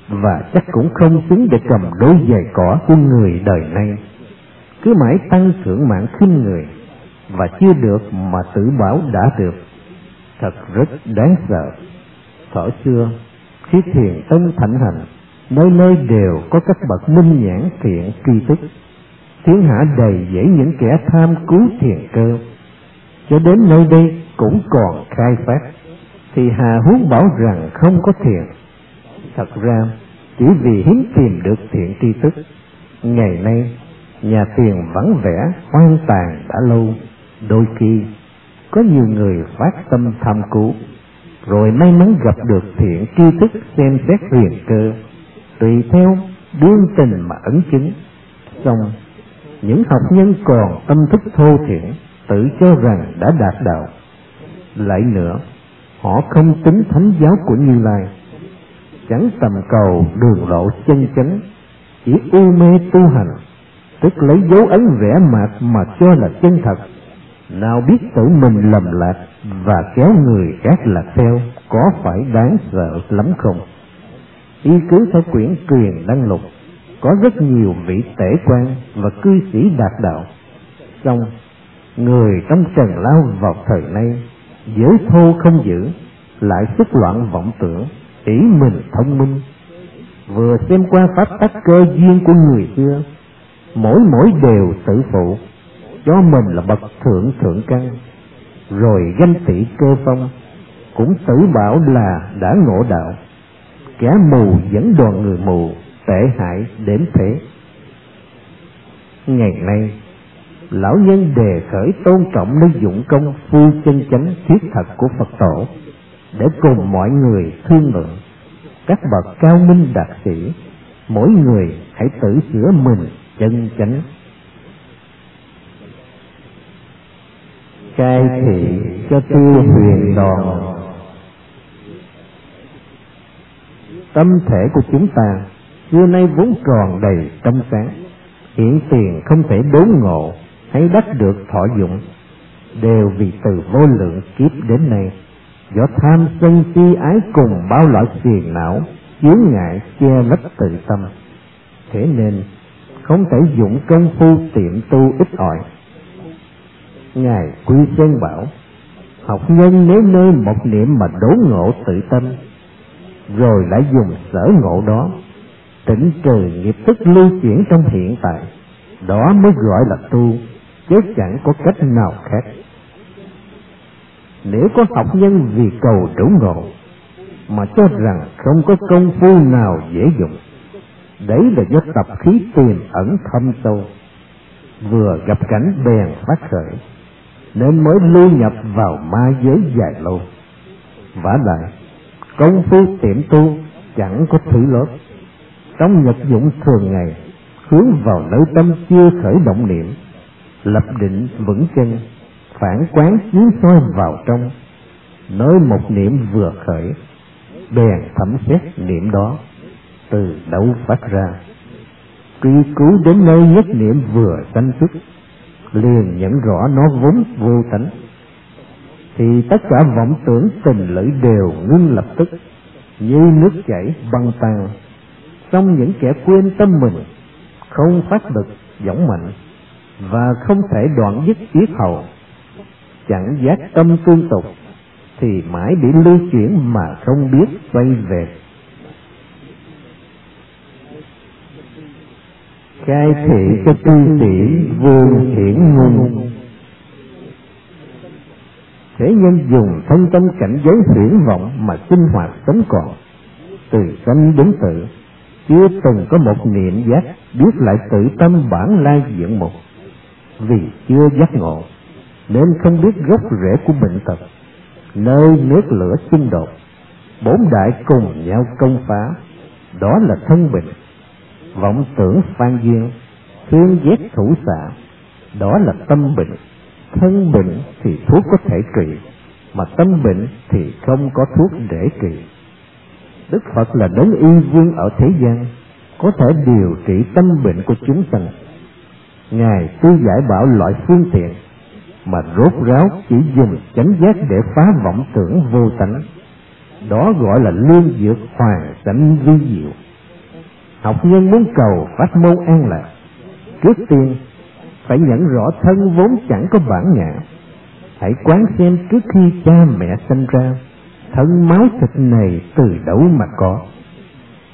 và chắc cũng không xứng để cầm đôi giày cỏ của người đời nay. Cứ mãi tăng trưởng mạng khinh người và chưa được mà tự bảo đã được. Thật rất đáng sợ sở xưa, khi thiền tông thảnh hành nơi nơi đều có các bậc minh nhãn thiện tri thức thiên hạ đầy dễ những kẻ tham cứu thiền cơ. Cho đến nơi đây cũng còn khai phát, thì hà huống bảo rằng không có thiền. Thật ra, chỉ vì hiếm tìm được thiện tri thức, ngày nay, nhà thiền vắng vẻ, hoang tàn đã lâu. Đôi khi, có nhiều người phát tâm tham cứu rồi may mắn gặp được thiện tri thức xem xét huyền cơ, tùy theo đương tình mà ấn chứng. Xong, những học nhân còn tâm thức thô thiển, tự cho rằng đã đạt đạo. Lại nữa, họ không tính thánh giáo của như lai. Chẳng tầm cầu đường lộ chân chánh, chỉ u mê tu hành, tức lấy dấu ấn vẽ mạc mà cho là chân thật nào biết tự mình lầm lạc và kéo người khác lạc theo, có phải đáng sợ lắm không? Y cứ theo quyển quyền đăng lục, có rất nhiều vị tể quan và cư sĩ đạt đạo. Xong người trong trần lao vào thời nay, giới thô không giữ, lại xúc loạn vọng tưởng, ý mình thông minh. Vừa xem qua pháp tắc cơ duyên của người xưa, mỗi mỗi đều tự phụ cho mình là bậc thượng thượng căn. Rồi danh tỷ cơ phong, cũng tự bảo là đã ngộ đạo. Kẻ mù dẫn đoàn người mù, tệ hại đến thế. Ngày nay, lão nhân đề khởi tôn trọng nơi dụng công phu chân chánh thiết thật của phật tổ, để cùng mọi người thương lượng. Các bậc cao minh đạt sĩ, mỗi người hãy tự sửa mình chân chánh. Cai thị cho tiêu huyền đòn. Tâm thể của chúng ta xưa nay vốn tròn đầy trong sáng. Hiển tiền không thể đốn ngộ hay đắc được thọ dụng. Đều vì từ vô lượng kiếp đến nay, do tham sân si ái cùng bao loại phiền não, chướng ngại che lấp tự tâm. Thế nên, không thể dụng công phu tiệm tu ít ỏi ngài quy sơn bảo, học nhân nếu nơi một niệm mà đốn ngộ tự tâm, rồi lại dùng sở ngộ đó, tỉnh trừ nghiệp tức lưu chuyển trong hiện tại, đó mới gọi là tu, chứ chẳng có cách nào khác. Nếu có học nhân vì cầu đủ ngộ, mà cho rằng không có công phu nào dễ dụng, đấy là do tập khí tiềm ẩn thâm sâu, vừa gặp cảnh bèn phát khởi nên mới lưu nhập vào ma giới dài lâu. Vả lại công phu tiệm tu chẳng có thử lót, trong nhật dụng thường ngày hướng vào nơi tâm chưa khởi động niệm lập định vững chân phản quán chiếu soi vào trong nơi một niệm vừa khởi bèn thẩm xét niệm đó từ đâu phát ra. Truy cứu đến nơi nhất niệm vừa sanh xuất liền nhận rõ nó vốn vô tánh. Thì tất cả vọng tưởng tình lưỡi đều ngưng lập tức, như nước chảy băng tan. Trong những kẻ quên tâm mình, không phát lực dõng mạnh, và không thể đoạn dứt yết hầu, chẳng giác tâm tương tục, thì mãi bị lưu chuyển mà không biết quay về. Khai thị cho tu sĩ vương hiển ngôn thế nhân dùng thân tâm cảnh giới huyễn vọng mà sinh hoạt sống còn. Từ sanh đến tự chưa từng có một niệm giác biết lại tự tâm bản lai diện một vì chưa giác ngộ, nên không biết gốc rễ của bệnh tật, nơi nước lửa xung đột, bốn đại cùng nhau công phá, đó là thân bệnh vọng tưởng phan duyên thương ghét thủ xạ. Đó là tâm bệnh. Thân bệnh thì thuốc có thể trị, mà tâm bệnh thì không có thuốc để trị. Đức phật là đấng y dương ở thế gian, có thể điều trị tâm bệnh của chúng sanh. Ngài Tư giải bảo loại phương tiện, mà rốt ráo chỉ dùng chánh giác để phá vọng tưởng vô tánh. Đó gọi là lương dược hoàng cảnh vi diệu học nhân muốn cầu pháp môn an lạc. Trước tiên, phải nhận rõ thân vốn chẳng có bản ngã. Hãy quán xem trước khi cha mẹ sinh ra, thân máu thịt này từ đâu mà có.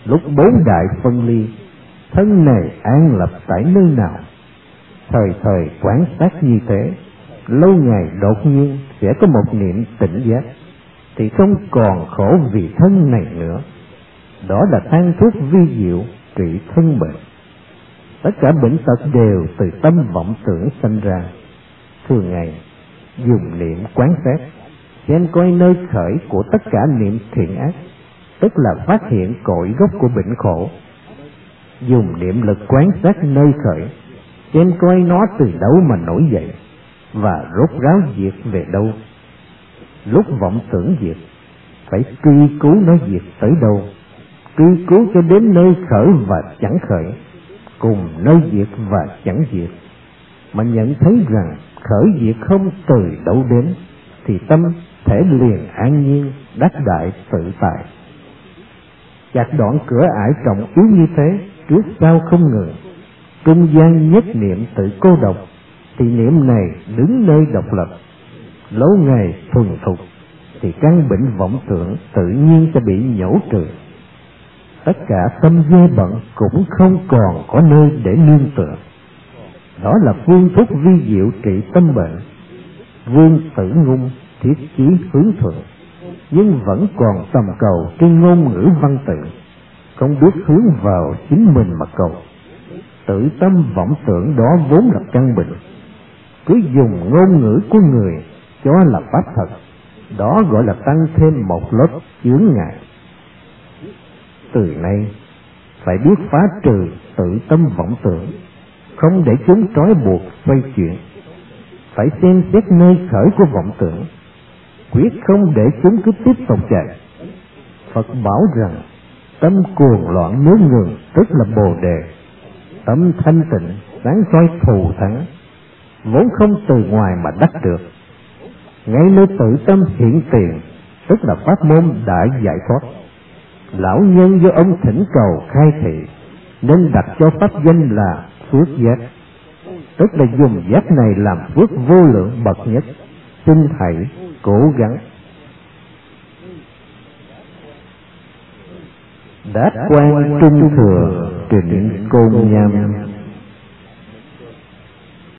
Lúc bốn đại phân ly, thân này an lập tại nơi nào? Thời thời quan sát như thế, lâu ngày đột nhiên sẽ có một niệm tỉnh giác, thì không còn khổ vì thân này nữa. Đó là thang thuốc vi diệu trị thân bệnh. Tất cả bệnh tật đều từ tâm vọng tưởng sinh ra. Thường ngày, dùng niệm quán xét, xem coi nơi khởi của tất cả niệm thiện ác, tức là phát hiện cội gốc của bệnh khổ. Dùng niệm lực quán sát nơi khởi, xem coi nó từ đâu mà nổi dậy và rốt ráo diệt về đâu. Lúc vọng tưởng diệt, phải truy cứu nó diệt tới đâu cứ cứu cho đến nơi khởi và chẳng khởi, cùng nơi diệt và chẳng diệt. Mà nhận thấy rằng khởi diệt không từ đâu đến, thì tâm, thể liền an nhiên, đắc đại, tự tại. Chặt đoạn cửa ải trọng yếu như thế, trước sau không ngừng. Trung gian nhất niệm tự cô độc, thì niệm này đứng nơi độc lập. Lâu ngày thuần thục, thì căn bệnh vọng tưởng tự nhiên sẽ bị nhổ trừ tất cả tâm dê bận cũng không còn có nơi để nương tựa. Đó là phương thuốc vi diệu trị tâm bệnh. Vương tử ngung thiết chí hướng thượng, nhưng vẫn còn tầm cầu trên ngôn ngữ văn tự. Không biết hướng vào chính mình mà cầu. Tự tâm vọng tưởng đó vốn là căn bệnh. Cứ dùng ngôn ngữ của người cho là pháp thật. Đó gọi là tăng thêm một lớp chướng ngại từ nay, phải biết phá trừ tự tâm vọng tưởng, không để chúng trói buộc xoay chuyển phải xem xét nơi khởi của vọng tưởng, quyết không để chúng cứ tiếp tục chạy. Phật bảo rằng, tâm cuồng loạn nếu ngừng, tức là bồ đề. Tâm thanh tịnh sáng soi thù thắng, vốn không từ ngoài mà đắc được. Ngay nơi tự tâm hiện tiền, tức là pháp môn đại giải thoát lão nhân do ông thỉnh cầu khai thị, nên đặt cho pháp danh là phước giác. Tức là dùng giác này làm phước vô lượng bậc nhất, xin thầy cố gắng. Đáp quan trung thừa trịnh côn nham.